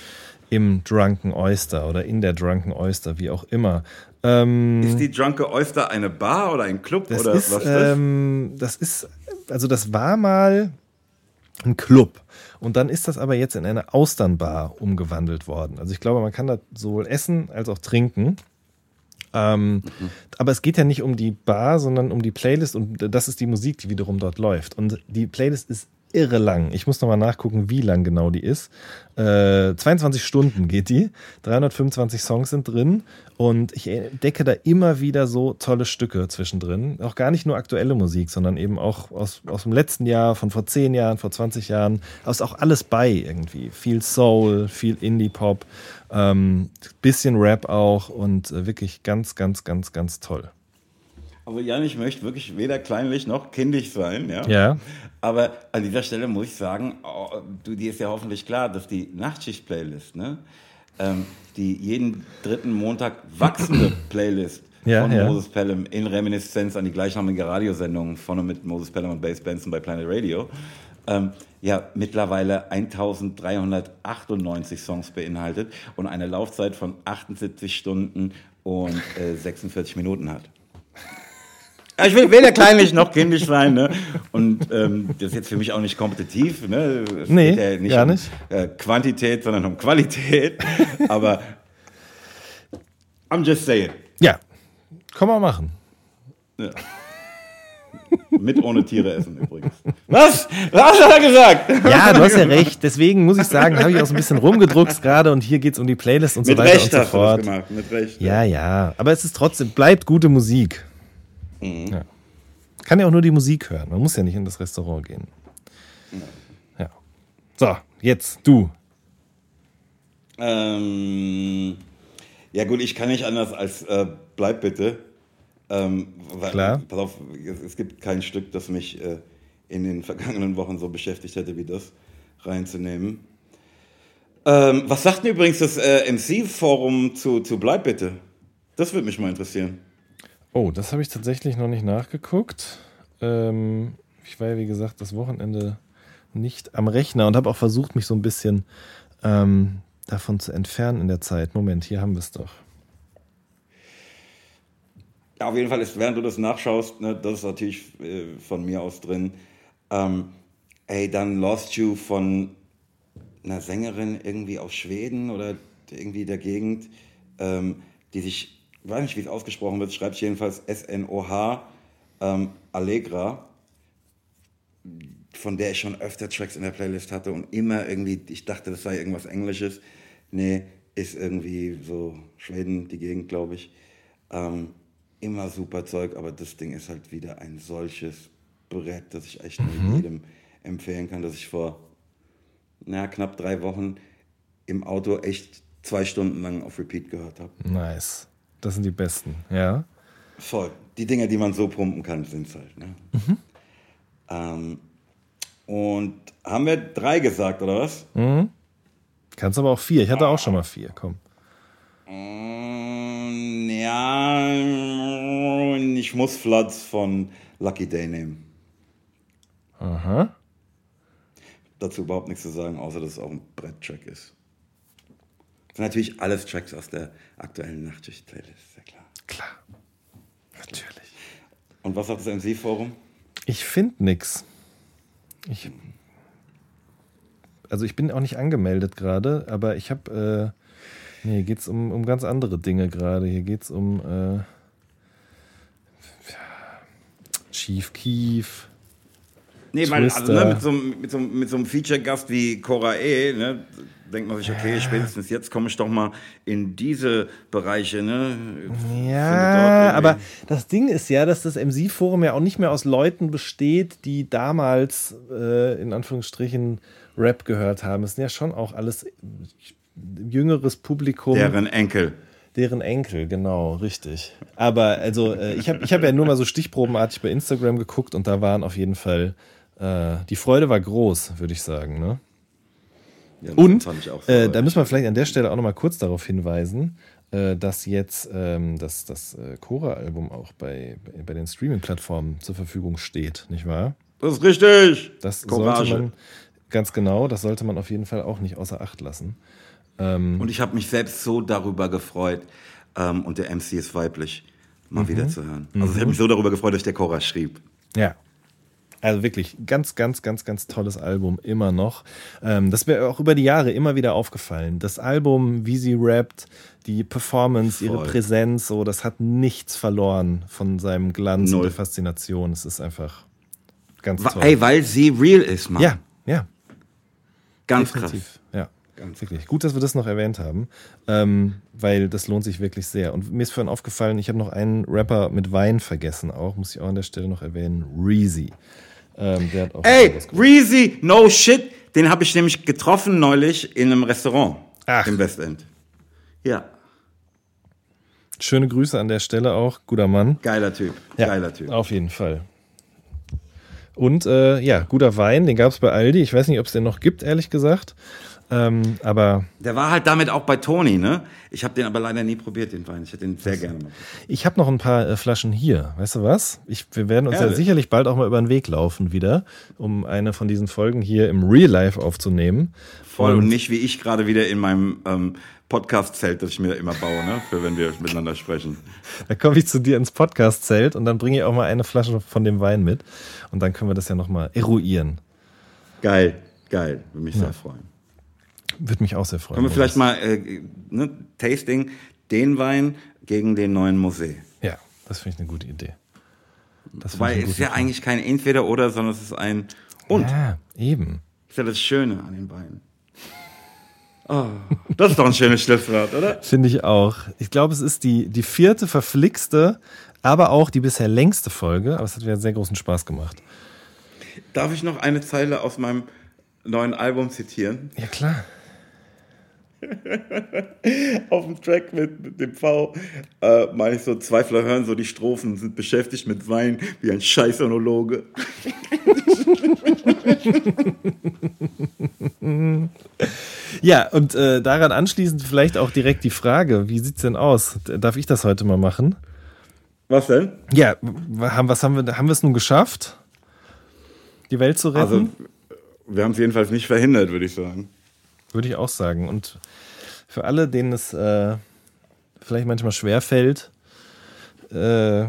im Drunken Oyster oder in der Drunken Oyster, wie auch immer. Ähm, Ist die Drunke Oyster eine Bar oder ein Club das oder ist, was ist das? ähm, das ist also das war mal ein Club. Und dann ist das aber jetzt in eine Austernbar umgewandelt worden. Also ich glaube, man kann da sowohl essen als auch trinken. Ähm, mhm. Aber es geht ja nicht um die Bar, sondern um die Playlist und das ist die Musik, die wiederum dort läuft. Und die Playlist ist irre lang. Ich muss nochmal nachgucken, wie lang genau die ist. Äh, 22 Stunden geht die. 325 Songs sind drin. Und ich entdecke da immer wieder so tolle Stücke zwischendrin. Auch gar nicht nur aktuelle Musik, sondern eben auch aus, aus dem letzten Jahr, von vor 10 Jahren, vor 20 Jahren. Da ist auch alles bei irgendwie. Viel Soul, viel Indie-Pop, ähm, bisschen Rap auch und äh, wirklich ganz, ganz, ganz, ganz toll. Also Jan, ich möchte wirklich weder kleinlich noch kindisch sein, ja. Ja. Aber an dieser Stelle muss ich sagen, oh, du, dir ist ja hoffentlich klar, dass die Nachtschicht-Playlist, ne, ähm, die jeden dritten Montag wachsende Playlist ja, von ja. Moses Pelham in Reminiszenz an die gleichnamige Radiosendung von und mit Moses Pelham und Bass Benson bei Planet Radio, ähm, ja mittlerweile 1398 Songs beinhaltet und eine Laufzeit von 78 Stunden und äh, 46 Minuten hat. Ich will weder kleinlich noch kindisch sein. Ne? Und ähm, das ist jetzt für mich auch nicht kompetitiv. Ne? Es nee, ja nicht gar nicht. Um, äh, Quantität, sondern um Qualität. Aber I'm just saying. Ja, kann man machen. Ja. Mit ohne Tiere essen übrigens. Was? Was hat er gesagt? Ja, du hast ja recht. Deswegen muss ich sagen, habe ich auch so ein bisschen rumgedruckt gerade und hier geht es um die Playlist und Mit so weiter Recht und so fort. Mit Recht. Ja, ja. Aber es ist trotzdem, bleibt gute Musik. Mhm. Ja. Kann ja auch nur die Musik hören. Man muss ja nicht in das Restaurant gehen. Ja. So, jetzt du. Ähm, ja gut, ich kann nicht anders als äh, bleib bitte. Ähm, weil, Klar. Pass auf, es, gibt kein Stück, das mich äh, in den vergangenen Wochen so beschäftigt hätte wie das reinzunehmen. Ähm, was sagt denn übrigens das äh, MC-Forum zu, zu Bleib bitte? Das würde mich mal interessieren. Oh, das habe ich tatsächlich noch nicht nachgeguckt. Ähm, ich war ja, wie gesagt, das Wochenende nicht am Rechner und habe auch versucht, mich so ein bisschen ähm, davon zu entfernen in der Zeit. Moment, hier haben wir es doch. Ja, auf jeden Fall ist, während du das nachschaust, ne, das ist natürlich äh, von mir aus drin. Ähm, ey, dann Lost You von einer Sängerin irgendwie aus Schweden oder irgendwie der Gegend, ähm, die sich ich weiß nicht, wie es ausgesprochen wird, schreibt jedenfalls S-N-O-H, ähm, Allegra, von der ich schon öfter Tracks in der Playlist hatte und immer irgendwie, ich dachte, das sei irgendwas Englisches. Nee, ist irgendwie so Schweden, die Gegend, glaube ich. Ähm, immer super Zeug, aber das Ding ist halt wieder ein solches Brett, das ich echt mhm. jedem empfehlen kann, dass ich vor na, knapp drei Wochen im Auto echt zwei Stunden lang auf Repeat gehört habe. Nice. Das sind die besten, ja. Voll. Die Dinger, die man so pumpen kann, sind es halt. Ne? Mhm. Ähm, und haben wir drei gesagt, oder was? Mhm. Kannst aber auch vier. Ich hatte auch schon mal vier, komm. Mm, ja, ich muss Floods von Lucky Day nehmen. Aha. Dazu überhaupt nichts zu sagen, außer dass es auch ein Bretttrack ist. Das sind natürlich alles Tracks aus der aktuellen Nachtschicht-Playlist, sehr klar. Klar. Natürlich. Und was sagt das MC-Forum? Ich finde nichts. Ich. Also ich bin auch nicht angemeldet gerade, aber ich habe. Äh, nee, hier geht es um, um ganz andere Dinge gerade. Hier geht es um äh, Chief Keef. Nee, weil also, ne, mit, so, mit, so, mit so einem Feature-Gast wie Cora E., ne, denkt man sich, okay, spätestens jetzt komme ich doch mal in diese Bereiche. Ne? Ja, aber das Ding ist ja, dass das MC-Forum ja auch nicht mehr aus Leuten besteht, die damals äh, in Anführungsstrichen Rap gehört haben. Es sind ja schon auch alles jüngeres Publikum. Deren Enkel. Deren Enkel, genau, richtig. Aber also, äh, ich habe ich hab ja nur mal so stichprobenartig bei Instagram geguckt und da waren auf jeden Fall, äh, die Freude war groß, würde ich sagen. Ne? Ja, und äh, da müssen wir vielleicht an der Stelle auch noch mal kurz darauf hinweisen, äh, dass jetzt ähm, das, das äh, Cora-Album auch bei, bei, bei den Streaming-Plattformen zur Verfügung steht, nicht wahr? Das ist richtig. Das Courage. sollte man, ganz genau, das sollte man auf jeden Fall auch nicht außer Acht lassen. Ähm, und ich habe mich selbst so darüber gefreut, ähm, und der MC ist weiblich, mal mhm. wieder zu hören. Also mhm. ich habe mich so darüber gefreut, dass ich der Cora schrieb. Ja, Also wirklich ganz, ganz, ganz, ganz tolles Album immer noch. Ähm, das wäre auch über die Jahre immer wieder aufgefallen. Das Album, wie sie rappt, die Performance, ihre Voll. Präsenz, so, das hat nichts verloren von seinem Glanz und Null. der Faszination. Es ist einfach ganz toll. Ey, weil sie real ist, Mann. ja, ja, ganz krass. definitiv. Ja. Ganz Wirklich. Gut, dass wir das noch erwähnt haben, ähm, weil das lohnt sich wirklich sehr. Und mir ist vorhin aufgefallen, ich habe noch einen Rapper mit Wein vergessen, auch, muss ich auch an der Stelle noch erwähnen, Reezy. Ähm, der hat auch Ey. Reezy, no shit. Den habe ich nämlich getroffen neulich in einem Restaurant Ach. im Westend. Ja, Schöne Grüße an der Stelle auch, guter Mann. geiler Typ. Ja, Geiler Typ. Auf jeden Fall. Und äh, ja, guter Wein, den gab es bei Aldi. Ich weiß nicht, ob es den noch gibt, ehrlich gesagt. Ähm, aber Der war halt damit auch bei Toni, ne? Ich habe den aber leider nie probiert, den Wein. Ich hätte den sehr gerne mal. ich habe noch ein paar äh, Flaschen hier. Weißt du was? Ich, wir werden uns ja Ehrlich? sicherlich bald auch mal über den Weg laufen wieder, um eine von diesen Folgen hier im Real Life aufzunehmen. Voll und nicht wie ich gerade wieder in meinem ähm, Podcast-Zelt, das ich mir immer baue, ne? Für wenn wir miteinander sprechen. Da komme ich zu dir ins Podcast-Zelt und dann bringe ich auch mal eine Flasche von dem Wein mit. Und dann können wir das ja nochmal eruieren. Geil, geil. Würde mich sehr freuen. Würde mich auch sehr freuen. Können wir vielleicht mal, äh, ne, Tasting, den Wein gegen den neuen Musee. Ja, das finde ich eine gute Idee. Das Weil es ist ja eigentlich kein Entweder-Oder, sondern es ist ein Und. Ja, eben. Das ist ja das Schöne an den Beinen. Oh, das ist doch ein schönes Schlusswort, oder? Finde ich auch. Ich glaube, es ist die, die vierte verflixte, aber auch die bisher längste Folge. Aber es hat mir sehr großen Spaß gemacht. Darf ich noch eine Zeile aus meinem neuen Album zitieren? Ja, klar. Auf dem Track mit, mit dem V äh, meine ich so, Zweifler hören so die Strophen, sind beschäftigt mit Wein wie ein Scheißonologe. Ja, und äh, daran anschließend vielleicht auch direkt die Frage, wie sieht's denn aus? Darf ich das heute mal machen? Was denn? Ja, haben, was haben wir, haben wir es nun geschafft? Die Welt zu retten? Also, wir haben es jedenfalls nicht verhindert, würde ich sagen. Würde ich auch sagen. Und für alle, denen es äh, vielleicht manchmal schwerfällt, äh,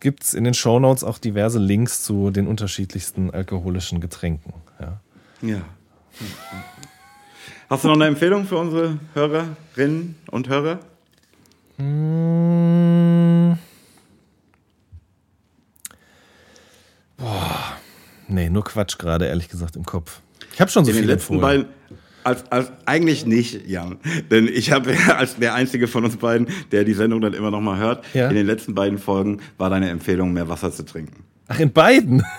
gibt es in den Shownotes auch diverse Links zu den unterschiedlichsten alkoholischen Getränken. Ja. Ja. Hast du noch eine Empfehlung für unsere Hörerinnen und Hörer? Mm. Boah. Nee, nur Quatsch gerade, ehrlich gesagt, im Kopf. Ich habe schon so In den viel letzten empfohlen. beiden. Als, als, eigentlich nicht, Jan. Denn ich habe als der einzige von uns beiden, der die Sendung dann immer noch mal hört, Ja. in den letzten beiden Folgen war deine Empfehlung, mehr Wasser zu trinken. Ach, in beiden?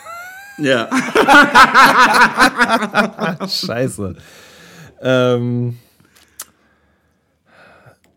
Ja. Scheiße. Ähm,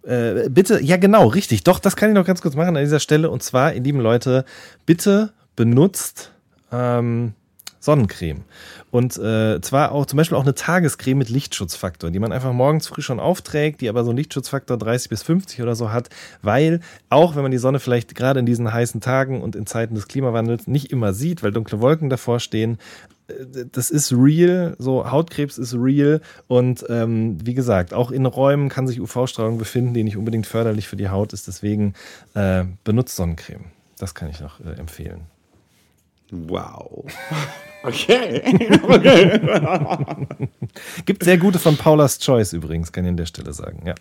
äh, bitte, ja genau, richtig. Doch, das kann ich noch ganz kurz machen an dieser Stelle. Und zwar, ihr lieben Leute, bitte benutzt ähm, Sonnencreme. Und äh, zwar auch zum Beispiel auch eine Tagescreme mit Lichtschutzfaktor, die man einfach morgens früh schon aufträgt, die aber so einen Lichtschutzfaktor 30 bis 50 oder so hat, weil auch wenn man die Sonne vielleicht gerade in diesen heißen Tagen und in Zeiten des Klimawandels nicht immer sieht, weil dunkle Wolken davor stehen, äh, das ist real, so Hautkrebs ist real und ähm, wie gesagt, auch in Räumen kann sich UV-Strahlung befinden, die nicht unbedingt förderlich für die Haut ist. Deswegen äh, benutzt Sonnencreme. Das kann ich noch äh, empfehlen. Wow. Okay. okay. Gibt sehr gute von Paula's Choice übrigens, kann ich an der Stelle sagen. Ja.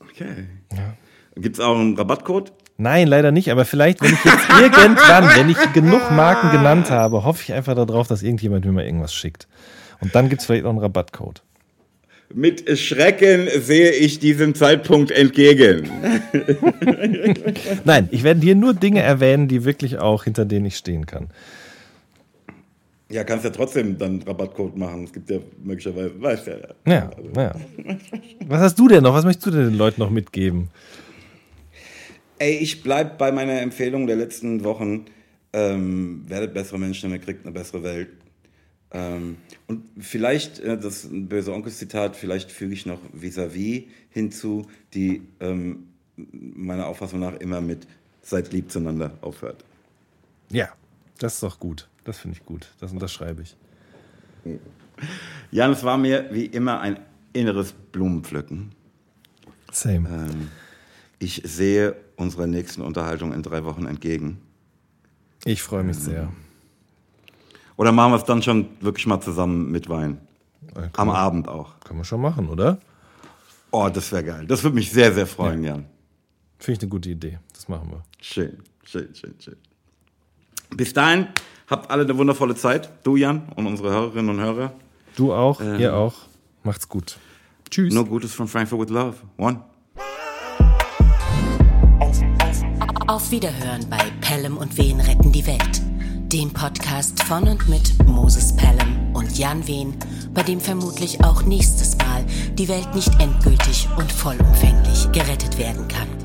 okay. Gibt es auch einen Rabattcode? Nein, leider nicht, aber vielleicht, wenn ich jetzt irgendwann, wenn ich genug Marken genannt habe, hoffe ich einfach darauf, dass irgendjemand mir mal irgendwas schickt. Und dann gibt es vielleicht auch einen Rabattcode. Mit Schrecken sehe ich diesem Zeitpunkt entgegen. Nein, ich werde hier nur Dinge erwähnen, die wirklich auch, hinter denen ich stehen kann. Ja, kannst ja trotzdem dann Rabattcode machen. Es gibt ja möglicherweise, weißt ja. Ja, ja. Was hast du denn noch? Was möchtest du denn den Leuten noch mitgeben? Ey, ich bleib bei meiner Empfehlung der letzten Wochen. Ähm, werdet bessere Menschen und ihr kriegt eine bessere Welt. Ähm, und vielleicht, äh, das ist ein böse Onkel-Zitat, vielleicht füge ich noch vis-à-vis hinzu, die ähm, meiner Auffassung nach immer mit seid lieb zueinander aufhört. Ja, das ist doch gut. Das finde ich gut. Das unterschreibe ich. Jan, es war mir wie immer ein inneres Blumenpflücken. Same. Ähm, ich sehe unserer nächsten Unterhaltung in drei Wochen entgegen. Ich freue mich sehr. Oder machen wir es dann schon wirklich mal zusammen mit Wein? Am Abend auch. Können wir schon machen, oder? Oh, das wäre geil. Das würde mich sehr, sehr freuen, Jan. Finde ich eine gute Idee. Das machen wir. Schön, schön, schön, schön. Bis dahin, habt alle eine wundervolle Zeit. Du, Jan, und unsere Hörerinnen und Hörer. Du auch, ihr auch. Macht's gut. Tschüss. Nur Gutes von Frankfurt with Love. One. Auf Wiederhören bei Pelham und Wen retten die Welt. Dem Podcast von und mit Moses Pelham und Jan Wehn, bei dem vermutlich auch nächstes Mal die Welt nicht endgültig und vollumfänglich gerettet werden kann.